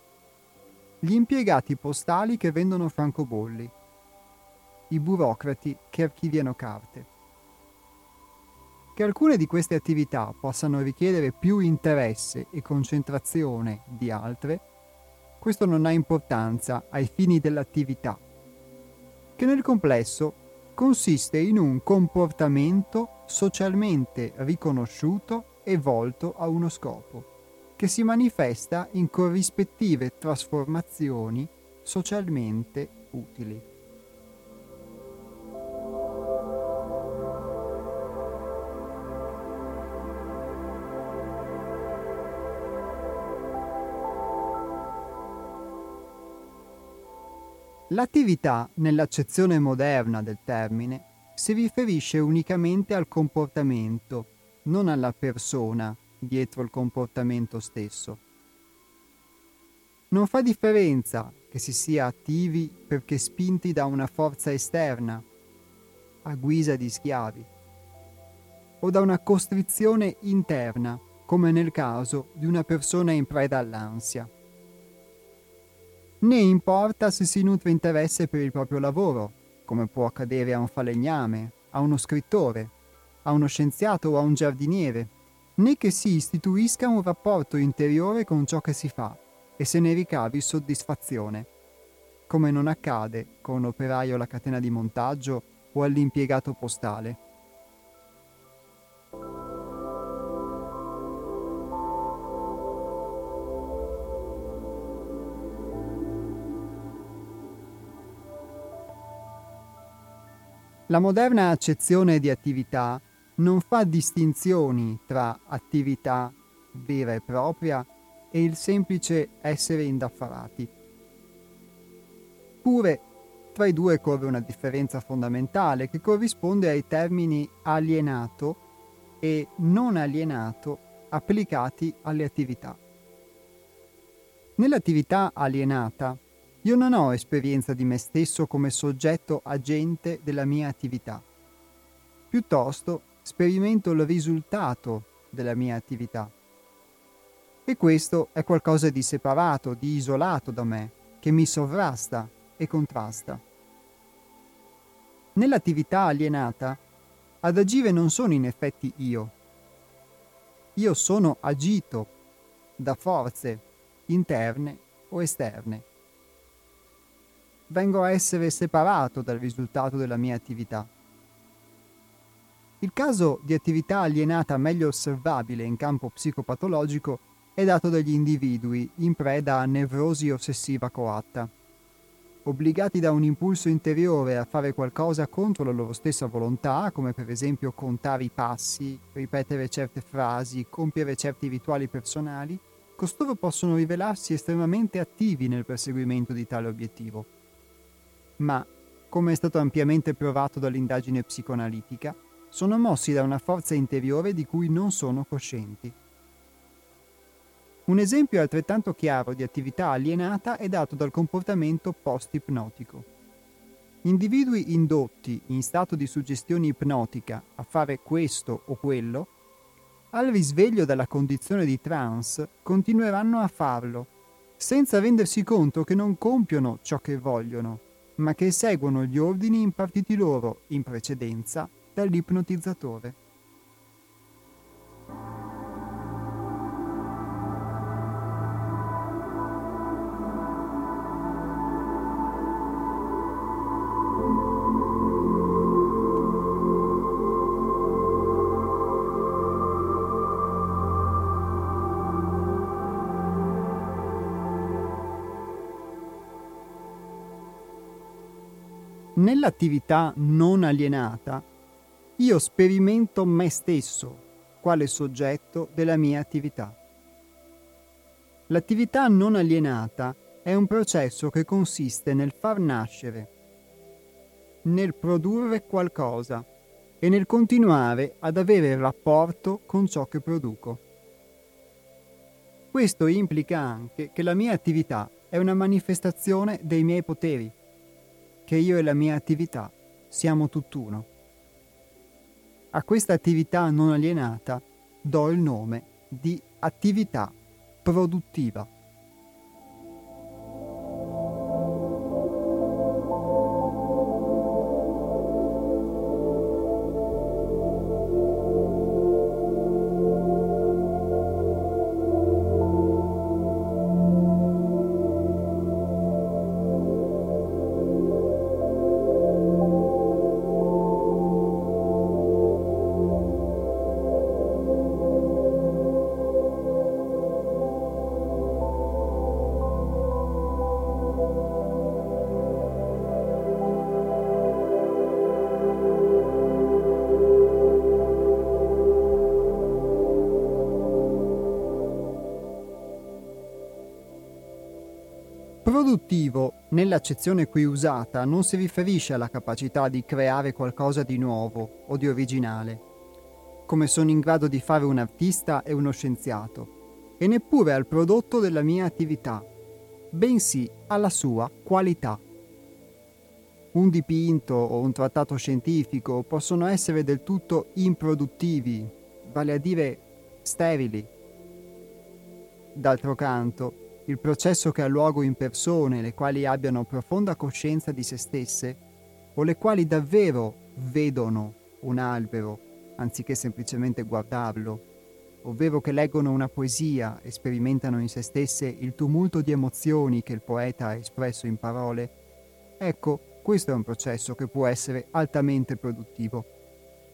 gli impiegati postali che vendono francobolli, i burocrati che archiviano carte. Che alcune di queste attività possano richiedere più interesse e concentrazione di altre, questo non ha importanza ai fini dell'attività, che nel complesso consiste in un comportamento socialmente riconosciuto e volto a uno scopo, che si manifesta in corrispettive trasformazioni socialmente utili. L'attività, nell'accezione moderna del termine, si riferisce unicamente al comportamento, non alla persona dietro il comportamento stesso. Non fa differenza che si sia attivi perché spinti da una forza esterna, a guisa di schiavi, o da una costrizione interna, come nel caso di una persona in preda all'ansia né importa se si nutre interesse per il proprio lavoro, come può accadere a un falegname, a uno scrittore, a uno scienziato o a un giardiniere, né che si istituisca un rapporto interiore con ciò che si fa e se ne ricavi soddisfazione, come non accade con l'operaio alla catena di montaggio o all'impiegato postale. La moderna accezione di attività non fa distinzioni tra attività vera e propria e il semplice essere indaffarati. Pure tra i due corre una differenza fondamentale che corrisponde ai termini alienato e non alienato applicati alle attività. Nell'attività alienata io non ho esperienza di me stesso come soggetto agente della mia attività. Piuttosto sperimento il risultato della mia attività. E questo è qualcosa di separato, di isolato da me, che mi sovrasta e contrasta. Nell'attività alienata, ad agire non sono in effetti io. Io sono agito da forze interne o esterne vengo a essere separato dal risultato della mia attività. Il caso di attività alienata meglio osservabile in campo psicopatologico è dato dagli individui in preda a nevrosi ossessiva coatta. Obbligati da un impulso interiore a fare qualcosa contro la loro stessa volontà, come per esempio contare i passi, ripetere certe frasi, compiere certi rituali personali, costoro possono rivelarsi estremamente attivi nel perseguimento di tale obiettivo ma, come è stato ampiamente provato dall'indagine psicoanalitica, sono mossi da una forza interiore di cui non sono coscienti. Un esempio altrettanto chiaro di attività alienata è dato dal comportamento post-ipnotico. Individui indotti in stato di suggestione ipnotica a fare questo o quello, al risveglio dalla condizione di trance continueranno a farlo, senza rendersi conto che non compiono ciò che vogliono, ma che eseguono gli ordini impartiti loro in precedenza dall'ipnotizzatore. Nell'attività non alienata, io sperimento me stesso quale soggetto della mia attività. L'attività non alienata è un processo che consiste nel far nascere, nel produrre qualcosa e nel continuare ad avere rapporto con ciò che produco. Questo implica anche che la mia attività è una manifestazione dei miei poteri che io e la mia attività siamo tutt'uno. A questa attività non alienata do il nome di attività produttiva. Produttivo, nell'accezione qui usata, non si riferisce alla capacità di creare qualcosa di nuovo o di originale, come sono in grado di fare un artista e uno scienziato, e neppure al prodotto della mia attività, bensì alla sua qualità. Un dipinto o un trattato scientifico possono essere del tutto improduttivi, vale a dire sterili. D'altro canto, il processo che ha luogo in persone le quali abbiano profonda coscienza di se stesse o le quali davvero vedono un albero anziché semplicemente guardarlo, ovvero che leggono una poesia e sperimentano in se stesse il tumulto di emozioni che il poeta ha espresso in parole, ecco, questo è un processo che può essere altamente produttivo,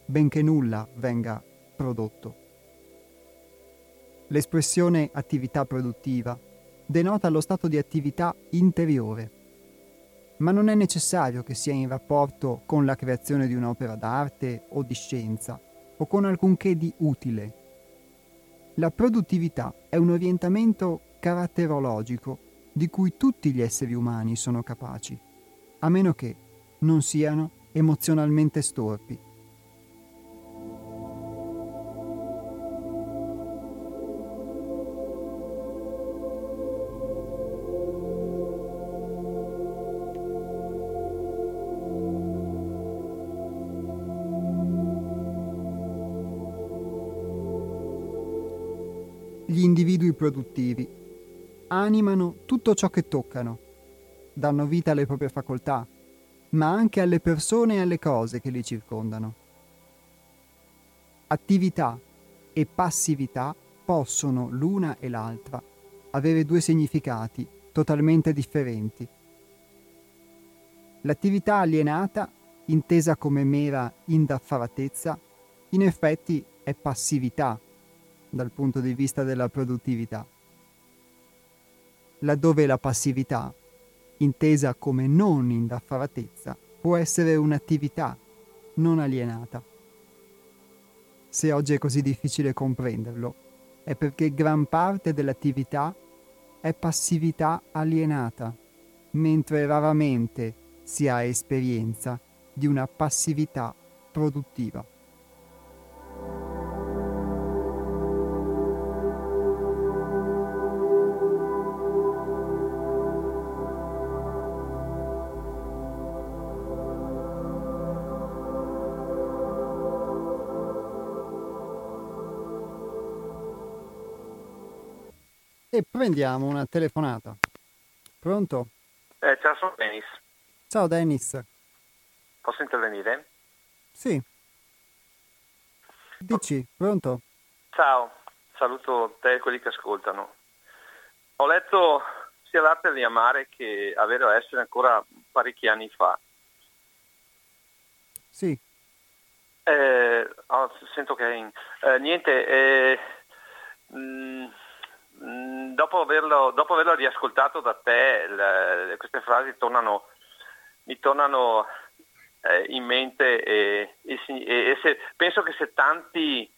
benché nulla venga prodotto. L'espressione attività produttiva denota lo stato di attività interiore. Ma non è necessario che sia in rapporto con la creazione di un'opera d'arte o di scienza o con alcunché di utile. La produttività è un orientamento caratterologico di cui tutti gli esseri umani sono capaci, a meno che non siano emozionalmente storpi. Produttivi animano tutto ciò che toccano, danno vita alle proprie facoltà, ma anche alle persone e alle cose che li circondano. Attività e passività possono, l'una e l'altra, avere due significati totalmente differenti. L'attività alienata, intesa come mera indaffaratezza, in effetti è passività dal punto di vista della produttività, laddove la passività, intesa come non indaffaratezza, può essere un'attività non alienata. Se oggi è così difficile comprenderlo, è perché gran parte dell'attività è passività alienata, mentre raramente si ha esperienza di una passività produttiva. E prendiamo una telefonata. Pronto? Eh, ciao, sono Dennis. Ciao Dennis. Posso intervenire? Sì. Dici, pronto? Ciao, saluto te e quelli che ascoltano. Ho letto sia l'arte di amare che avere a essere ancora parecchi anni fa. Sì. Eh, oh, sento che... Eh, niente, eh, mh, Mm, dopo, averlo, dopo, averlo, riascoltato da te, le, queste frasi tornano, mi tornano eh, in mente e, e, e se, penso che se tanti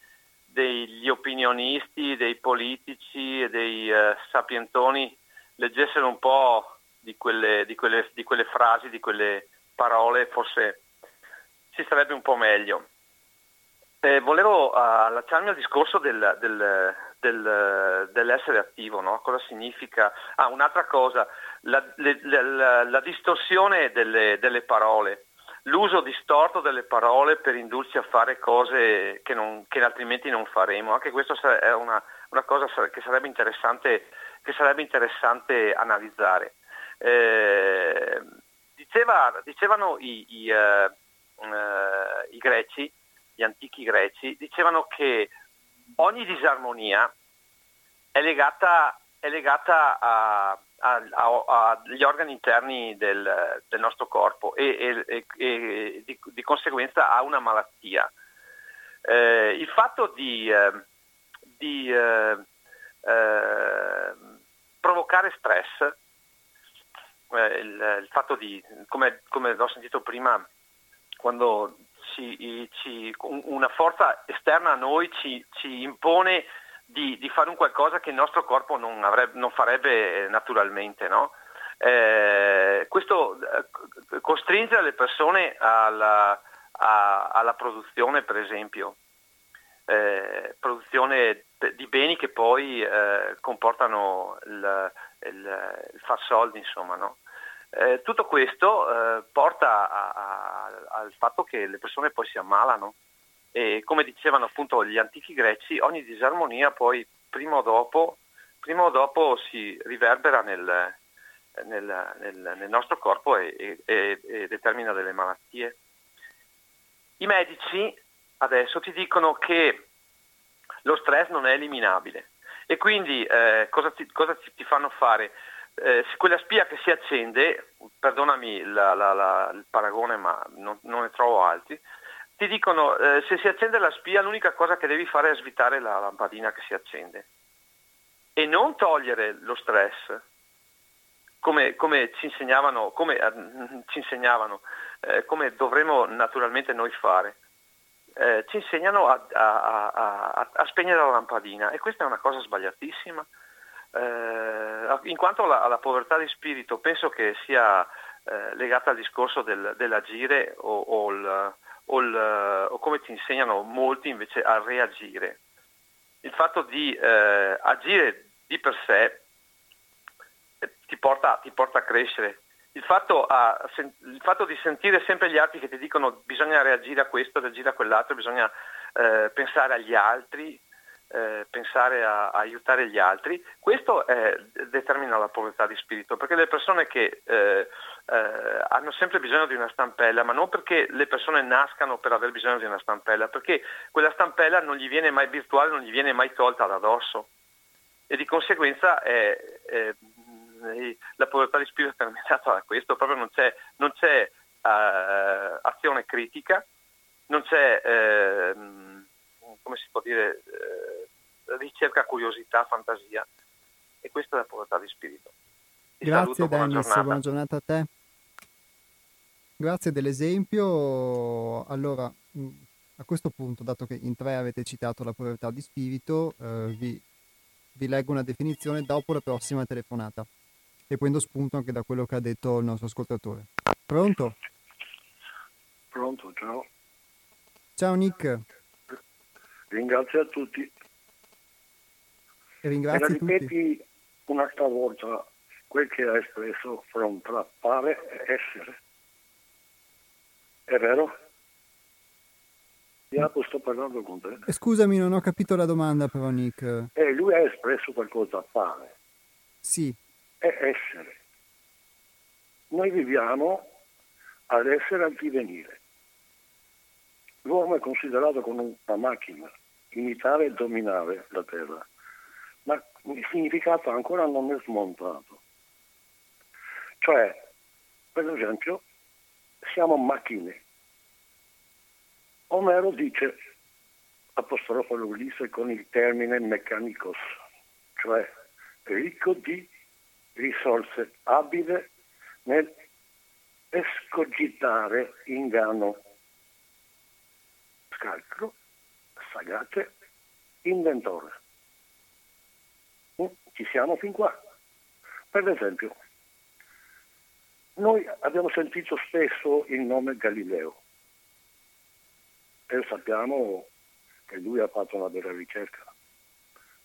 degli opinionisti, dei politici e dei uh, sapientoni leggessero un po' di quelle, di, quelle, di quelle frasi, di quelle parole, forse si starebbe un po' meglio. Eh, volevo uh, allacciarmi al discorso del, del del, dell'essere attivo, no? cosa significa? Ah, un'altra cosa, la, le, la, la distorsione delle, delle parole. l'uso distorto delle parole per indurci a fare cose che, non, che altrimenti non faremo. Anche questo è una, una cosa che sarebbe interessante, che sarebbe interessante analizzare. Eh, diceva, dicevano i, i, uh, uh, i, greci, gli antichi greci, dicevano che ogni disarmonia è legata, è legata agli organi interni del, del nostro corpo e, e, e di, di, conseguenza a una malattia. Eh, il fatto di, eh, di eh provocare stress, eh, il, il, fatto di, come, come l'ho sentito prima, quando ci, ci, una forza esterna a noi ci, ci impone di, di, fare un qualcosa che il nostro corpo non, avrebbe, non farebbe naturalmente. No? Eh, questo eh, costringe le persone alla, a, alla produzione, per esempio, eh, produzione di beni che poi eh, comportano il, il, il, far soldi, insomma. No? Eh, tutto questo eh, porta a, a, al fatto che le persone poi si ammalano e come dicevano appunto gli antichi greci, ogni disarmonia poi prima o dopo, prima o dopo si riverbera nel, nel, nel, nel nostro corpo e, e, e, determina delle malattie. I medici adesso ti dicono che lo stress non è eliminabile e quindi eh, cosa, ti, cosa ti, fanno fare? Eh, quella spia che si accende, perdonami la, la, la, il paragone ma non, non ne trovo altri, ti dicono eh, se si accende la spia l'unica cosa che devi fare è svitare la lampadina che si accende e non togliere lo stress come, come ci insegnavano, come, eh, ci insegnavano eh, come dovremmo naturalmente noi fare. Eh, ci insegnano a, a, a, a, spegnere la lampadina e questa è una cosa sbagliatissima. Eh, in quanto alla, alla, povertà di spirito penso che sia eh, legata al discorso del, dell'agire o, o il, o, il, o come ti insegnano molti invece a reagire. Il fatto di eh, agire di per sé eh, ti porta, ti porta a crescere. Il fatto, a, il fatto, di sentire sempre gli altri che ti dicono bisogna reagire a questo, reagire a quell'altro, bisogna eh, pensare agli altri, eh, pensare a, a, aiutare gli altri, questo eh, determina la povertà di spirito, perché le persone che eh, eh, hanno sempre bisogno di una stampella, ma non perché le persone nascano per aver bisogno di una stampella, perché quella stampella non gli viene mai virtuale, non gli viene mai tolta da addosso. E di conseguenza la povertà di spirito è terminata da questo, proprio non c'è, non c'è uh, azione critica, non c'è, uh, come si può dire, uh, ricerca, curiosità, fantasia e questa è la povertà di spirito. Ti Grazie saluto, Dennis, buona giornata. buona giornata a te. Grazie dell'esempio. Allora, a questo punto, dato che in tre avete citato la povertà di spirito, eh, vi, vi, leggo una definizione dopo la prossima telefonata e prendo spunto anche da quello che ha detto il nostro ascoltatore. Pronto? Pronto, ciao. Ciao Nick. Ringrazio a tutti. E ringrazio e ripeti un'altra volta quel che ha espresso from tra pare essere. È vero? Jacopo, sto parlando con te. Eh, scusami, non ho capito la domanda però, Nick. Eh, lui ha espresso qualcosa, pare. Sì. È essere. Noi viviamo ad essere al divenire. L'uomo è considerato come una macchina, imitare e dominare la terra, ma il significato ancora non è smontato. Cioè, per esempio, siamo macchine. Omero dice, apostrofo l'Ulisse con il termine meccanicos, cioè ricco di risorse, abile nel escogitare inganno, scalcro, sagace, inventore. Mm, ci siamo fin qua. Per esempio, noi abbiamo sentito spesso il nome Galileo e sappiamo che lui ha fatto una bella ricerca,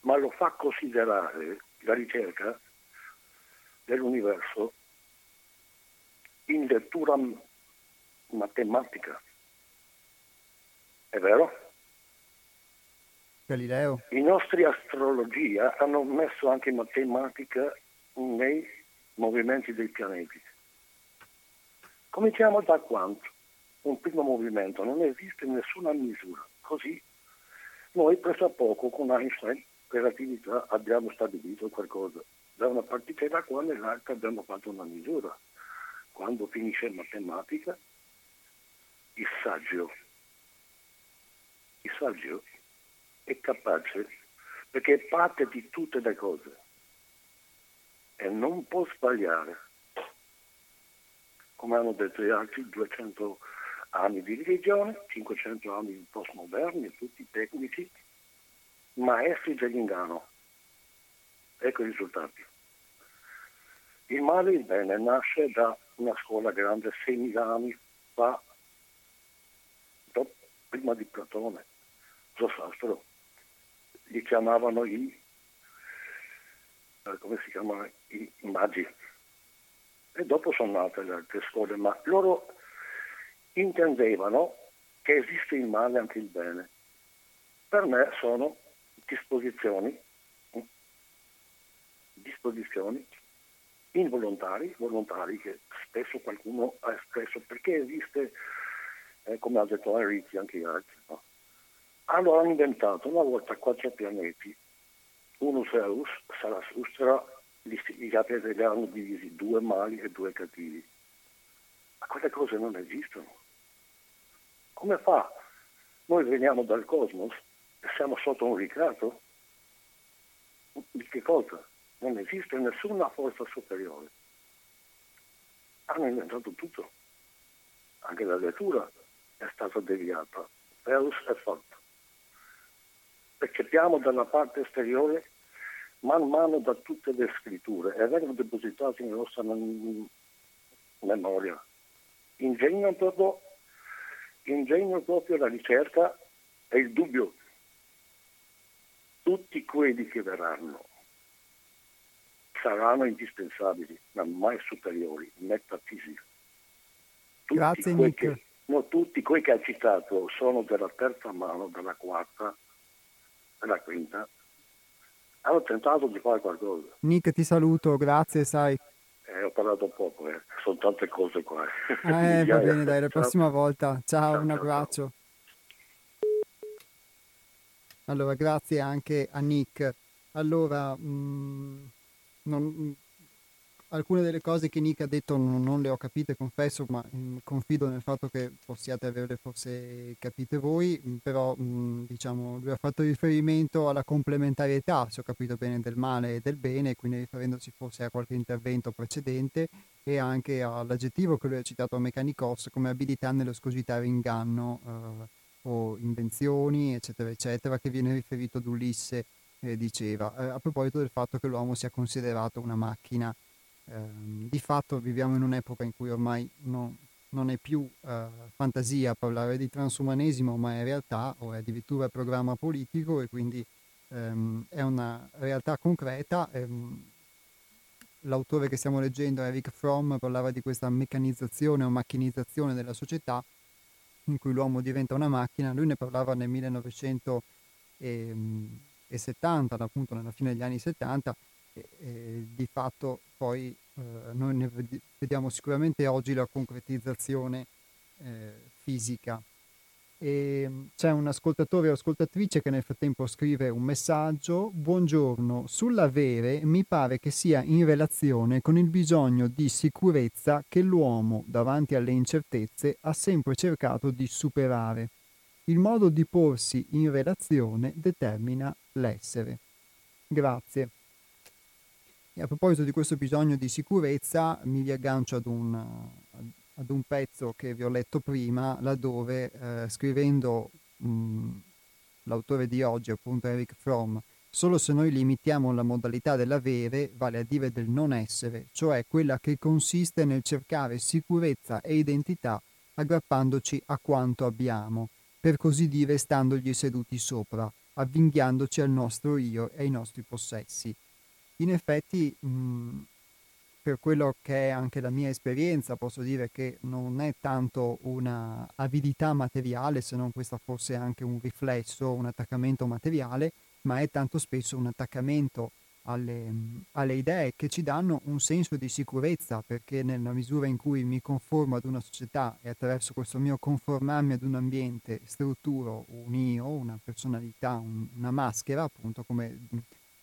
ma lo fa considerare la ricerca dell'universo in lettura matematica. È vero? Galileo. I nostri astrologia hanno messo anche matematica nei movimenti dei pianeti. Cominciamo da quanto? Un primo movimento, non esiste nessuna misura. Così noi presso a poco con Einstein, relatività, abbiamo stabilito qualcosa. Da una particella qua nell'altra abbiamo fatto una misura. Quando finisce matematica, il saggio, il saggio è capace perché è parte di tutte le cose e non può sbagliare. Come hanno detto gli altri, 200 anni di religione, 500 anni di postmoderni, tutti tecnici, maestri dell'inganno. Ecco i risultati. Il male e il bene nasce da una scuola grande 6.000 anni fa, prima di Platone, Zosastro li chiamavano i, eh, come si chiamano, i magi. E dopo sono nate le altre scuole, ma loro intendevano che esiste il male e anche il bene. Per me sono disposizioni, disposizioni involontari, volontari che spesso qualcuno ha espresso perché esiste, eh, come ha detto Enrico anche gli altri, no? Allora hanno inventato una volta quattro pianeti, uno Zeus, Sarasustra, gli, gli pianeti hanno divisi due mali e due cattivi. Ma quelle cose non esistono. Come fa? Noi veniamo dal cosmos e siamo sotto un ricatto? Di che cosa? Non esiste nessuna forza superiore. Hanno inventato tutto. Anche la lettura è stata deviata. Zeus è fatto percepiamo dalla parte esteriore man mano da tutte le scritture e vengono depositate nella nostra memoria. Ingegno proprio, ingegno proprio la ricerca e il dubbio. Tutti quelli che verranno saranno indispensabili, ma mai superiori, metafisici. Tutti Grazie Nick. Che, no, tutti quelli che ha citato sono della terza mano, della quarta, la quinta, hanno tentato di fare qualcosa. Nick ti saluto, grazie, sai. Eh, ho parlato poco, eh. sono tante cose qua. Eh, va bene, dai, la prossima volta. Ciao, ciao un abbraccio. Ciao. Allora, grazie anche a Nick. Allora, mh, mm, non, alcune delle cose che Nick ha detto non, non le ho capite, confesso, ma mh, mm, confido nel fatto che possiate averle forse capite voi, mh, mm, però mh, mm, diciamo lui ha fatto riferimento alla complementarietà, se ho capito bene, del male e del bene, quindi riferendosi forse a qualche intervento precedente e anche all'aggettivo che lui ha citato a Mechanicos come abilità nello scositare inganno eh, o invenzioni, eccetera, eccetera, che viene riferito ad Ulisse, eh, diceva, eh, a proposito del fatto che l'uomo sia considerato una macchina Ehm, di fatto viviamo in un'epoca in cui ormai no, non è più eh, fantasia parlare di transumanesimo, ma è realtà o è addirittura programma politico e quindi ehm, è una realtà concreta. Ehm, l'autore che stiamo leggendo, Eric Fromm, parlava di questa meccanizzazione o macchinizzazione della società in cui l'uomo diventa una macchina. Lui ne parlava nel 1970, appunto nella fine degli anni 70, e, di fatto poi eh, noi ne vediamo sicuramente oggi la concretizzazione eh, fisica. E mm, c'è un ascoltatore o ascoltatrice che nel frattempo scrive un messaggio. Buongiorno, sull'avere mi pare che sia in relazione con il bisogno di sicurezza che l'uomo, davanti alle incertezze, ha sempre cercato di superare. Il modo di porsi in relazione determina l'essere. Grazie. E a proposito di questo bisogno di sicurezza, mi riaggancio ad un, ad un pezzo che vi ho letto prima, laddove eh, scrivendo mh, l'autore di oggi, appunto Eric Fromm, solo se noi limitiamo la modalità dell'avere, vale a dire del non essere, cioè quella che consiste nel cercare sicurezza e identità aggrappandoci a quanto abbiamo, per così dire standogli seduti sopra, avvinghiandoci al nostro io e ai nostri possessi in effetti mh, per quello che è anche la mia esperienza posso dire che non è tanto una avidità materiale, se non questa fosse anche un riflesso, un attaccamento materiale, ma è tanto spesso un attaccamento alle, alle, idee che ci danno un senso di sicurezza, perché nella misura in cui mi conformo ad una società e attraverso questo mio conformarmi ad un ambiente strutturo un io, una personalità, un, una maschera, appunto come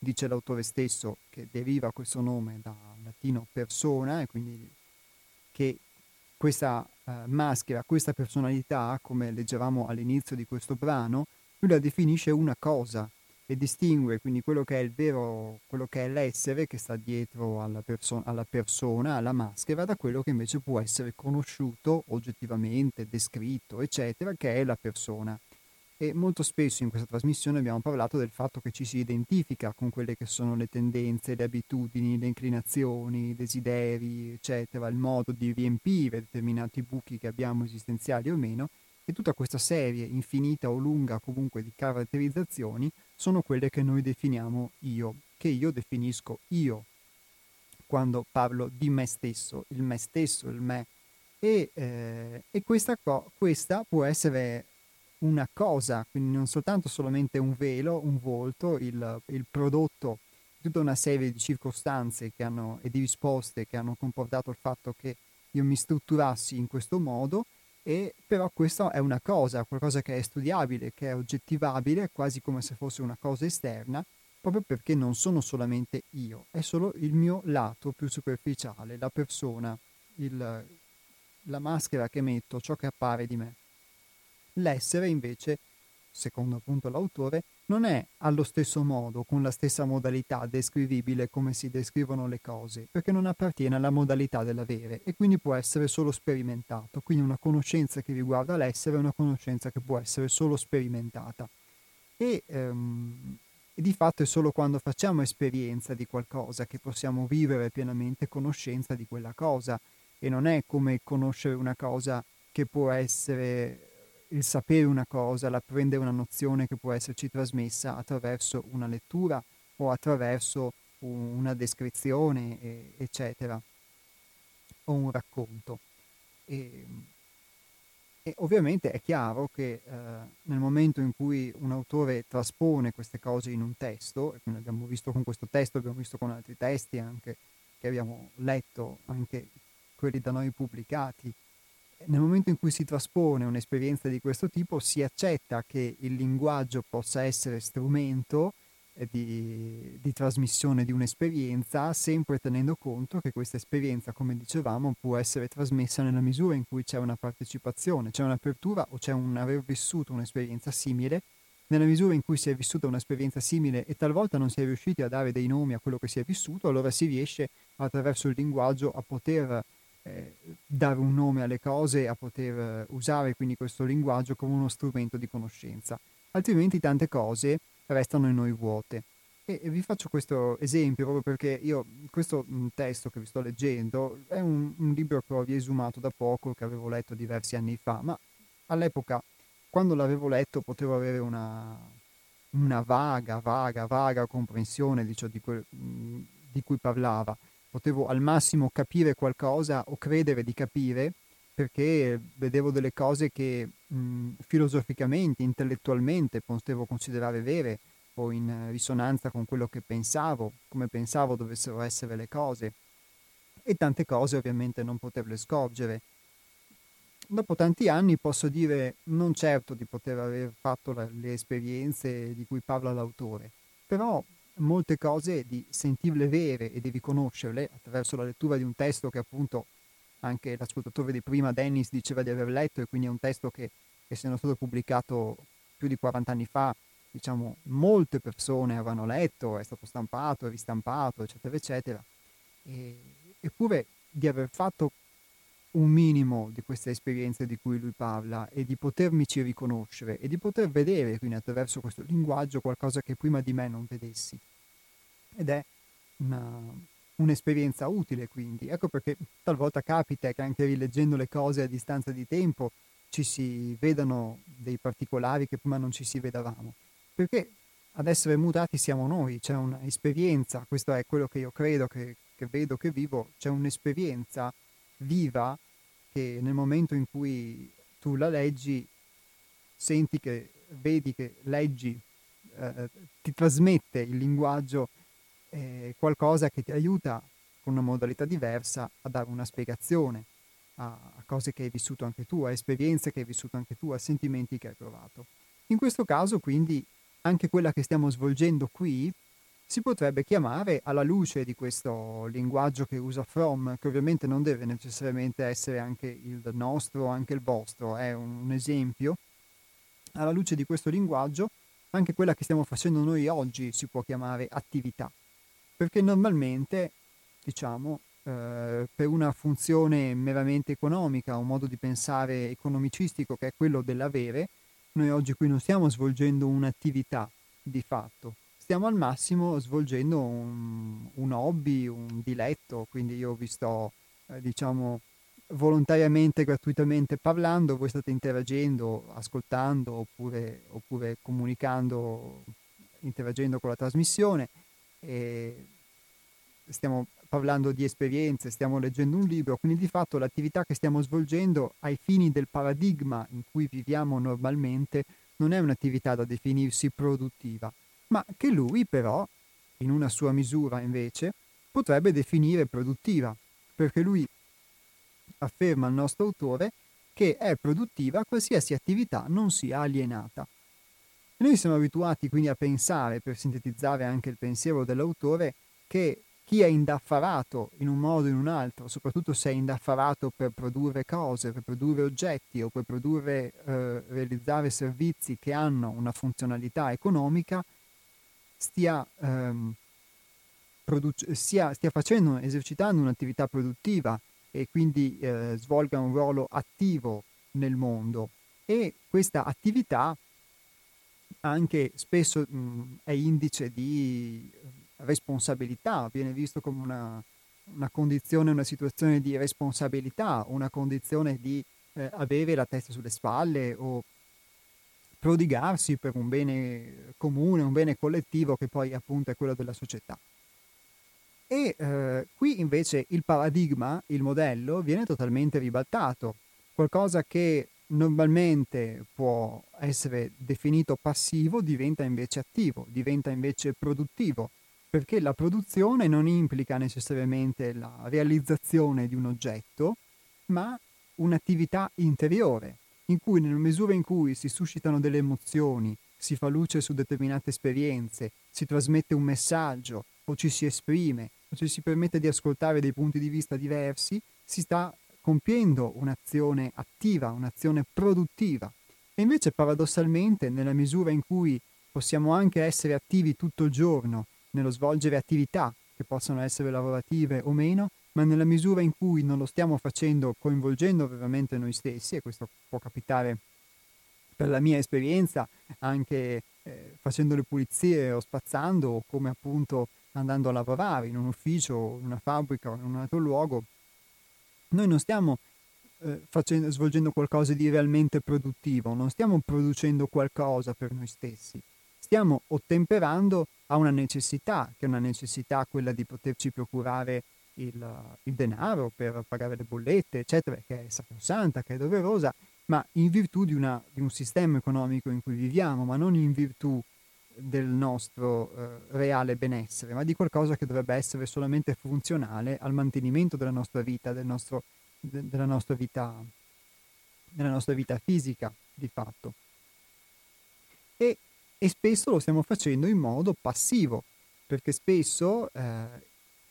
dice l'autore stesso, che deriva questo nome dal latino persona, e quindi che questa eh, maschera, questa personalità, come leggevamo all'inizio di questo brano, lui la definisce una cosa e distingue quindi quello che è il vero, quello che è l'essere che sta dietro alla, perso- alla persona, alla maschera, da quello che invece può essere conosciuto oggettivamente, descritto, eccetera, che è la persona e molto spesso in questa trasmissione abbiamo parlato del fatto che ci si identifica con quelle che sono le tendenze, le abitudini, le inclinazioni, i desideri, eccetera, il modo di riempire determinati buchi che abbiamo esistenziali o meno e tutta questa serie infinita o lunga comunque di caratterizzazioni sono quelle che noi definiamo io, che io definisco io quando parlo di me stesso, il me stesso, il me. E, eh, e questa, co- questa può essere una cosa, quindi non soltanto solamente un velo, un volto, il, il prodotto di tutta una serie di circostanze hanno, e di risposte che hanno comportato il fatto che io mi strutturassi in questo modo, e però questa è una cosa, qualcosa che è studiabile, che è oggettivabile, quasi come se fosse una cosa esterna, proprio perché non sono solamente io, è solo il mio lato più superficiale, la persona, il, la maschera che metto, ciò che appare di me. L'essere invece, secondo appunto l'autore, non è allo stesso modo, con la stessa modalità descrivibile come si descrivono le cose, perché non appartiene alla modalità dell'avere e quindi può essere solo sperimentato. Quindi una conoscenza che riguarda l'essere è una conoscenza che può essere solo sperimentata. E, um, e di fatto è solo quando facciamo esperienza di qualcosa che possiamo vivere pienamente conoscenza di quella cosa e non è come conoscere una cosa che può essere il sapere una cosa, l'apprendere una nozione che può esserci trasmessa attraverso una lettura o attraverso una descrizione, eccetera, o un racconto. E, e ovviamente è chiaro che eh, nel momento in cui un autore traspone queste cose in un testo, e quindi abbiamo visto con questo testo, abbiamo visto con altri testi anche che abbiamo letto, anche quelli da noi pubblicati, nel momento in cui si traspone un'esperienza di questo tipo si accetta che il linguaggio possa essere strumento eh, di, di, trasmissione di un'esperienza, sempre tenendo conto che questa esperienza, come dicevamo, può essere trasmessa nella misura in cui c'è una partecipazione, c'è un'apertura o c'è un aver vissuto un'esperienza simile, nella misura in cui si è vissuta un'esperienza simile e talvolta non si è riusciti a dare dei nomi a quello che si è vissuto, allora si riesce attraverso il linguaggio a poter eh, dare un nome alle cose, a poter eh, usare quindi questo linguaggio come uno strumento di conoscenza. Altrimenti tante cose restano in noi vuote. E, vi faccio questo esempio proprio perché io, questo mm, testo che vi sto leggendo è un, un libro che ho riesumato da poco, che avevo letto diversi anni fa, ma all'epoca, quando l'avevo letto, potevo avere una, una vaga, vaga, vaga comprensione di ciò di, que- mm, di cui parlava potevo al massimo capire qualcosa o credere di capire perché vedevo delle cose che mh, filosoficamente, intellettualmente potevo considerare vere o in risonanza con quello che pensavo, come pensavo dovessero essere le cose e tante cose ovviamente non poterle scorgere. Dopo tanti anni posso dire non certo di poter aver fatto le esperienze di cui parla l'autore, però molte cose di sentirle vere e di riconoscerle attraverso la lettura di un testo che appunto anche l'ascoltatore di prima, Dennis, diceva di aver letto e quindi è un testo che, essendo stato pubblicato più di 40 anni fa, diciamo, molte persone avevano letto, è stato stampato, ristampato, eccetera, eccetera. E, eppure di aver fatto un minimo di queste esperienze di cui lui parla e di potermici riconoscere e di poter vedere quindi attraverso questo linguaggio qualcosa che prima di me non vedessi. Ed è una, un'esperienza utile quindi. Ecco perché talvolta capita che anche rileggendo le cose a distanza di tempo ci si vedano dei particolari che prima non ci si vedavamo. Perché ad essere mutati siamo noi, c'è un'esperienza, questo è quello che io credo che, che che vedo, che vivo, c'è un'esperienza viva che nel momento in cui tu la leggi, senti che, vedi che leggi, eh, ti trasmette il linguaggio eh, qualcosa che ti aiuta con una modalità diversa a dare una spiegazione a, a cose che hai vissuto anche tu, a esperienze che hai vissuto anche tu, a sentimenti che hai provato. In questo caso, quindi, anche quella che stiamo svolgendo qui si potrebbe chiamare alla luce di questo linguaggio che usa From, che ovviamente non deve necessariamente essere anche il nostro anche il vostro, è un, un esempio. Alla luce di questo linguaggio, anche quella che stiamo facendo noi oggi si può chiamare attività, perché normalmente, diciamo, eh, per una funzione meramente economica, un modo di pensare economicistico che è quello dell'avere, noi oggi qui non stiamo svolgendo un'attività di fatto, stiamo al massimo svolgendo un, un hobby, un diletto, quindi io vi sto, eh, diciamo, volontariamente, gratuitamente parlando, voi state interagendo, ascoltando oppure, oppure comunicando, interagendo con la trasmissione. Stiamo parlando di esperienze, stiamo leggendo un libro, quindi di fatto l'attività che stiamo svolgendo ai fini del paradigma in cui viviamo normalmente non è un'attività da definirsi produttiva, ma che lui però, in una sua misura invece, potrebbe definire produttiva, perché lui afferma al nostro autore che è produttiva qualsiasi attività non sia alienata. noi siamo abituati quindi a pensare, per sintetizzare anche il pensiero dell'autore, che chi è indaffarato in un modo o in un altro, soprattutto se è indaffarato per produrre cose, per produrre oggetti o per produrre, eh, realizzare servizi che hanno una funzionalità economica, stia, ehm, produc- sia, stia facendo, esercitando un'attività produttiva e quindi eh, svolga un ruolo attivo nel mondo. E questa attività anche spesso mh, è indice di responsabilità, viene visto come una, una condizione, una situazione di responsabilità, una condizione di eh, avere la testa sulle spalle o prodigarsi per un bene comune, un bene collettivo che poi appunto è quello della società. E eh, qui invece il paradigma, il modello, viene totalmente ribaltato. Qualcosa che normalmente può essere definito passivo diventa invece attivo, diventa invece produttivo perché la produzione non implica necessariamente la realizzazione di un oggetto, ma un'attività interiore, in cui nella misura in cui si suscitano delle emozioni, si fa luce su determinate esperienze, si trasmette un messaggio o ci si esprime o ci si permette di ascoltare dei punti di vista diversi, si sta compiendo un'azione attiva, un'azione produttiva. E invece paradossalmente nella misura in cui possiamo anche essere attivi tutto il giorno nello svolgere attività che possono essere lavorative o meno, ma nella misura in cui non lo stiamo facendo coinvolgendo veramente noi stessi, e questo può capitare per la mia esperienza anche eh, facendo le pulizie o spazzando o come appunto andando a lavorare in un ufficio, in una fabbrica o in un altro luogo, noi non stiamo eh, facendo, svolgendo qualcosa di realmente produttivo, non stiamo producendo qualcosa per noi stessi, stiamo ottemperando a una necessità, che è una necessità quella di poterci procurare il, il denaro per pagare le bollette, eccetera, che è sacrosanta, che è doverosa, ma in virtù di, una, di, un sistema economico in cui viviamo, ma non in virtù del nostro eh, reale benessere, ma di qualcosa che dovrebbe essere solamente funzionale al mantenimento della nostra vita, del nostro, de, della, nostra vita della nostra vita fisica, di fatto. E e spesso lo stiamo facendo in modo passivo, perché spesso eh,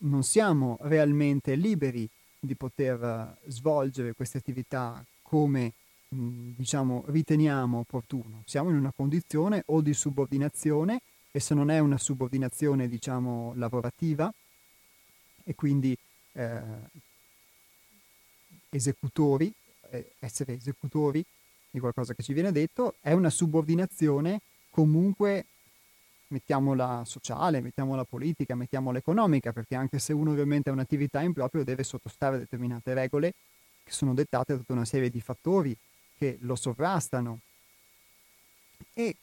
non siamo realmente liberi di poter eh, svolgere queste attività come mh, diciamo riteniamo opportuno. Siamo in una condizione o di subordinazione e se non è una subordinazione diciamo lavorativa e quindi eh, esecutori, eh, essere esecutori di qualcosa che ci viene detto, è una subordinazione comunque mettiamola sociale, mettiamola politica, mettiamola economica, perché anche se uno ovviamente ha un'attività in proprio deve sottostare a determinate regole che sono dettate da tutta una serie di fattori che lo sovrastano. E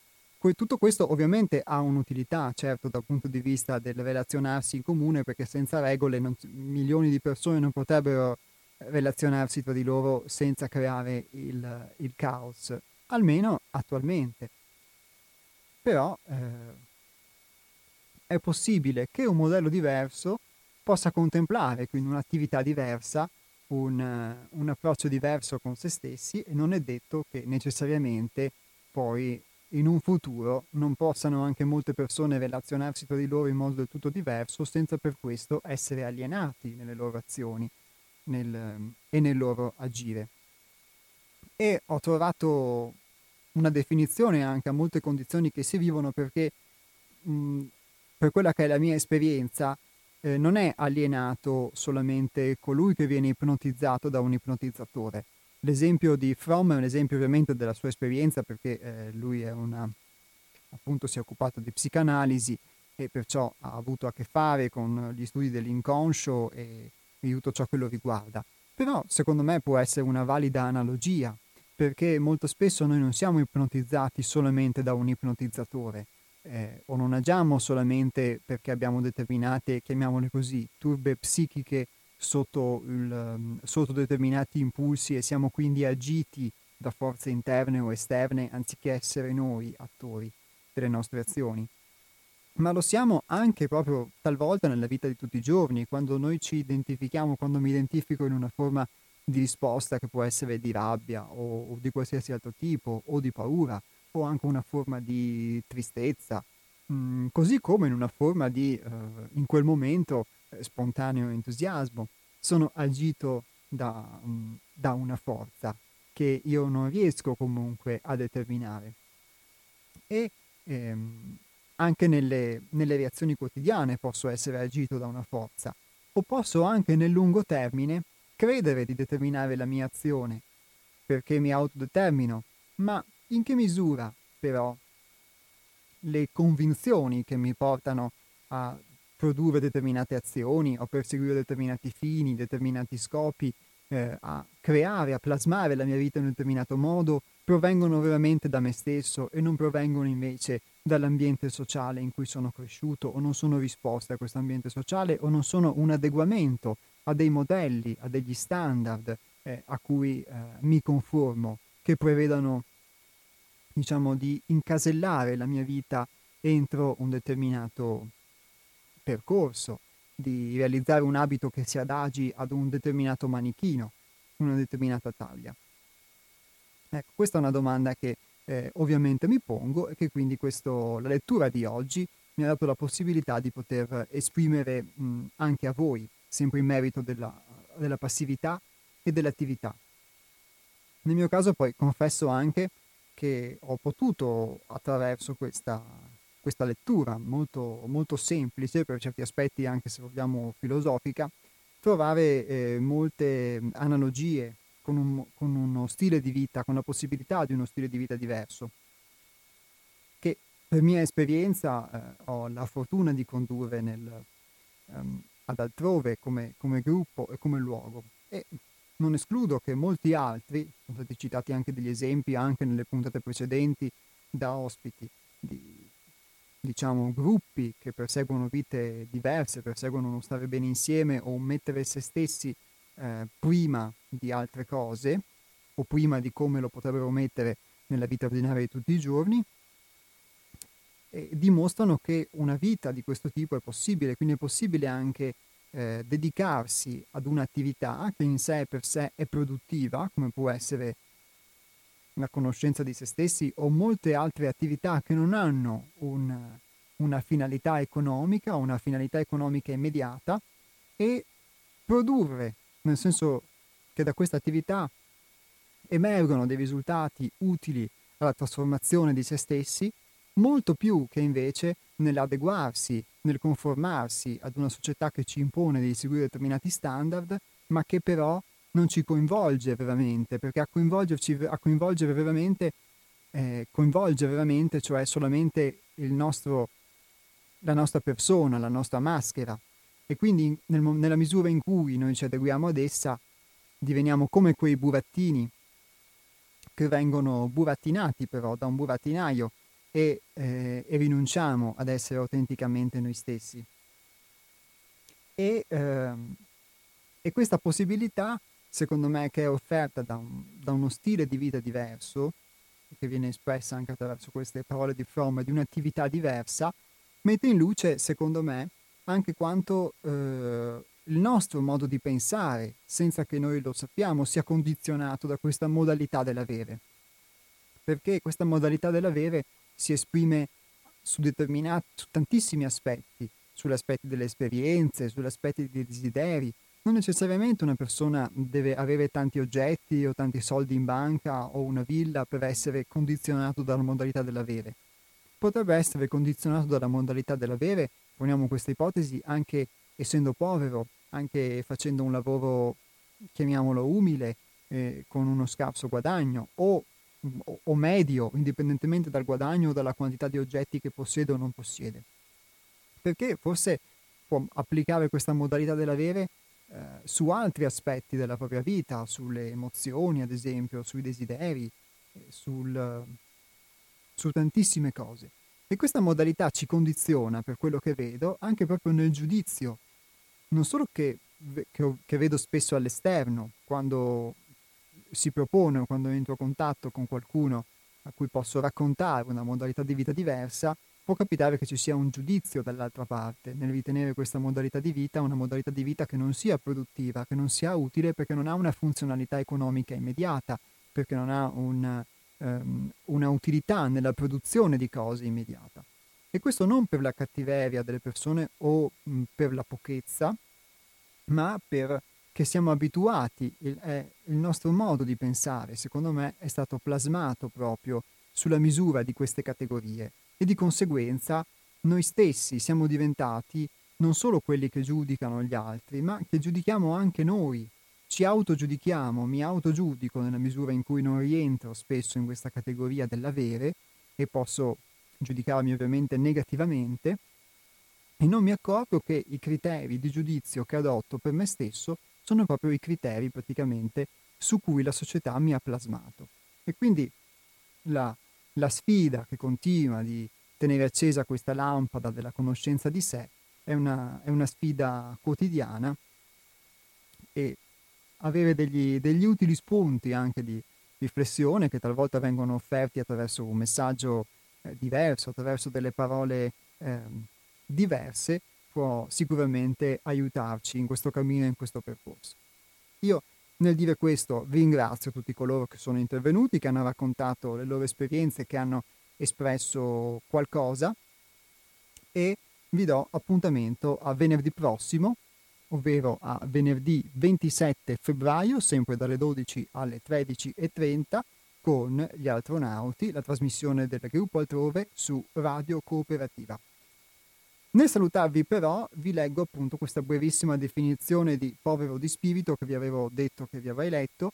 tutto questo ovviamente ha un'utilità, certo, dal punto di vista del relazionarsi in comune, perché senza regole non, milioni di persone non potrebbero relazionarsi tra di loro senza creare il, il caos, almeno attualmente. Però eh, è possibile che un modello diverso possa contemplare quindi un'attività diversa, un, un approccio diverso con se stessi e non è detto che necessariamente poi in un futuro non possano anche molte persone relazionarsi tra di loro in modo del tutto diverso senza per questo essere alienati nelle loro azioni nel, e nel loro agire. E ho trovato una definizione anche a molte condizioni che si vivono perché mh, per quella che è la mia esperienza eh, non è alienato solamente colui che viene ipnotizzato da un ipnotizzatore, L'esempio di Fromm è un esempio ovviamente della sua esperienza perché eh, lui è una, appunto si è occupato di psicanalisi e perciò ha avuto a che fare con gli studi dell'inconscio e, e tutto ciò che lo riguarda. Però secondo me può essere una valida analogia perché molto spesso noi non siamo ipnotizzati solamente da un ipnotizzatore eh, o non agiamo solamente perché abbiamo determinate, chiamiamole così, turbe psichiche sotto, il, ehm, sotto determinati impulsi e siamo quindi agiti da forze interne o esterne anziché essere noi attori delle nostre azioni. Ma lo siamo anche proprio talvolta nella vita di tutti i giorni, quando noi ci identifichiamo, quando mi identifico in una forma di risposta che può essere di rabbia o, o di qualsiasi altro tipo, o di paura, o anche una forma di tristezza, mm, così come in una forma di, uh, in quel momento, eh, spontaneo entusiasmo. Sono agito da, um, da una forza che io non riesco comunque a determinare. E ehm, anche nelle, nelle reazioni quotidiane posso essere agito da una forza, o posso anche nel lungo termine credere di determinare la mia azione, perché mi autodetermino, ma in che misura però le convinzioni che mi portano a produrre determinate azioni o perseguire determinati fini, determinati scopi, eh, a creare, a plasmare la mia vita in un determinato modo, provengono veramente da me stesso e non provengono invece dall'ambiente sociale in cui sono cresciuto o non sono risposte a questo ambiente sociale o non sono un adeguamento a dei modelli, a degli standard eh, a cui eh, mi conformo, che prevedano, diciamo, di incasellare la mia vita entro un determinato percorso, di realizzare un abito che si adagi ad un determinato manichino, una determinata taglia? Ecco, questa è una domanda che eh, ovviamente mi pongo e che quindi questo, la lettura di oggi mi ha dato la possibilità di poter esprimere mh, anche a voi, sempre in merito della, della passività e dell'attività. Nel mio caso poi confesso anche che ho potuto attraverso questa, questa lettura molto, molto semplice, per certi aspetti anche se vogliamo filosofica, trovare eh, molte analogie con, un, con, uno stile di vita, con la possibilità di uno stile di vita diverso, per mia esperienza eh, ho la fortuna di condurre nel, um, ad altrove come, come, gruppo e come luogo. E non escludo che molti altri, sono stati citati anche degli esempi anche nelle puntate precedenti da ospiti, di diciamo, gruppi che perseguono vite diverse, perseguono uno stare bene insieme o mettere se stessi eh, prima di altre cose o prima di come lo potrebbero mettere nella vita ordinaria di tutti i giorni, e dimostrano che una vita di questo tipo è possibile, quindi è possibile anche eh, dedicarsi ad un'attività che in sé per sé è produttiva, come può essere la conoscenza di se stessi o molte altre attività che non hanno un, una finalità economica o una finalità economica immediata e produrre, nel senso che da questa attività emergono dei risultati utili alla trasformazione di se stessi, molto più che invece nell'adeguarsi, nel conformarsi ad una società che ci impone di seguire determinati standard, ma che però non ci coinvolge veramente, perché a, a coinvolgere veramente, eh, coinvolge veramente, cioè solamente nostro, la nostra persona, la nostra maschera. E quindi nel, nella misura in cui noi ci adeguiamo ad essa, diveniamo come quei burattini che vengono burattinati però da un burattinaio e, eh, e rinunciamo ad essere autenticamente noi stessi. E, ehm, e, questa possibilità, secondo me, che è offerta da, un, da, uno stile di vita diverso, che viene espressa anche attraverso queste parole di Fromm, di un'attività diversa, mette in luce, secondo me, anche quanto eh, il nostro modo di pensare, senza che noi lo sappiamo, sia condizionato da questa modalità dell'avere. Perché questa modalità dell'avere si esprime su, su tantissimi aspetti, sugli aspetti delle esperienze, sugli aspetti dei desideri. Non necessariamente una persona deve avere tanti oggetti o tanti soldi in banca o una villa per essere condizionato dalla modalità dell'avere. Potrebbe essere condizionato dalla modalità dell'avere, poniamo questa ipotesi, anche essendo povero, anche facendo un lavoro, chiamiamolo umile, eh, con uno scarso guadagno o, o, medio, indipendentemente dal guadagno o dalla quantità di oggetti che possiede o non possiede. Perché forse può applicare questa modalità dell'avere eh, su altri aspetti della propria vita, sulle emozioni ad esempio, sui desideri, eh, sul, su tantissime cose. E questa modalità ci condiziona, per quello che vedo, anche proprio nel giudizio non solo che, che, che vedo spesso all'esterno, quando si propone o quando entro a contatto con qualcuno a cui posso raccontare una modalità di vita diversa, può capitare che ci sia un giudizio dall'altra parte nel ritenere questa modalità di vita una modalità di vita che non sia produttiva, che non sia utile perché non ha una funzionalità economica immediata, perché non ha una, um, una utilità nella produzione di cose immediata. E questo non per la cattiveria delle persone o mh, per la pochezza, ma perché siamo abituati, il, eh, il nostro modo di pensare, secondo me, è stato plasmato proprio sulla misura di queste categorie e di conseguenza noi stessi siamo diventati non solo quelli che giudicano gli altri, ma che giudichiamo anche noi. Ci autogiudichiamo, mi autogiudico nella misura in cui non rientro spesso in questa categoria dell'avere e posso giudicarmi ovviamente negativamente, e non mi accorgo che i criteri di giudizio che adotto per me stesso sono proprio i criteri praticamente su cui la società mi ha plasmato. E quindi la, la sfida che continua di tenere accesa questa lampada della conoscenza di sé è una, è una sfida quotidiana e avere degli, degli utili spunti anche di riflessione che talvolta vengono offerti attraverso un messaggio eh, diverso, attraverso delle parole eh, diverse, può sicuramente aiutarci in questo cammino e in questo percorso. Io nel dire questo ringrazio tutti coloro che sono intervenuti, che hanno raccontato le loro esperienze, che hanno espresso qualcosa e vi do appuntamento a venerdì prossimo, ovvero a venerdì 27 febbraio, sempre dalle 12 alle 13.30 con gli astronauti, la trasmissione del gruppo altrove su Radio Cooperativa. Nel salutarvi però vi leggo appunto questa brevissima definizione di povero di spirito che vi avevo detto che vi avrei letto.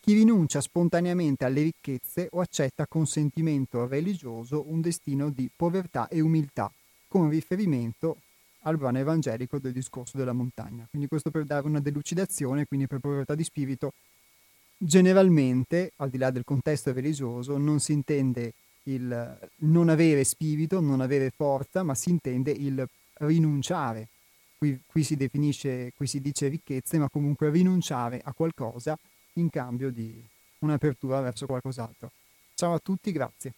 Chi rinuncia spontaneamente alle ricchezze o accetta con sentimento religioso un destino di povertà e umiltà, con riferimento al brano evangelico del discorso della montagna. Quindi questo per dare una delucidazione, quindi per povertà di spirito Generalmente, al di là del contesto religioso, non si intende il non avere spirito, non avere forza, ma si intende il rinunciare. Qui, qui, si definisce, qui si dice ricchezze, ma comunque rinunciare a qualcosa in cambio di un'apertura verso qualcos'altro. Ciao a tutti, grazie.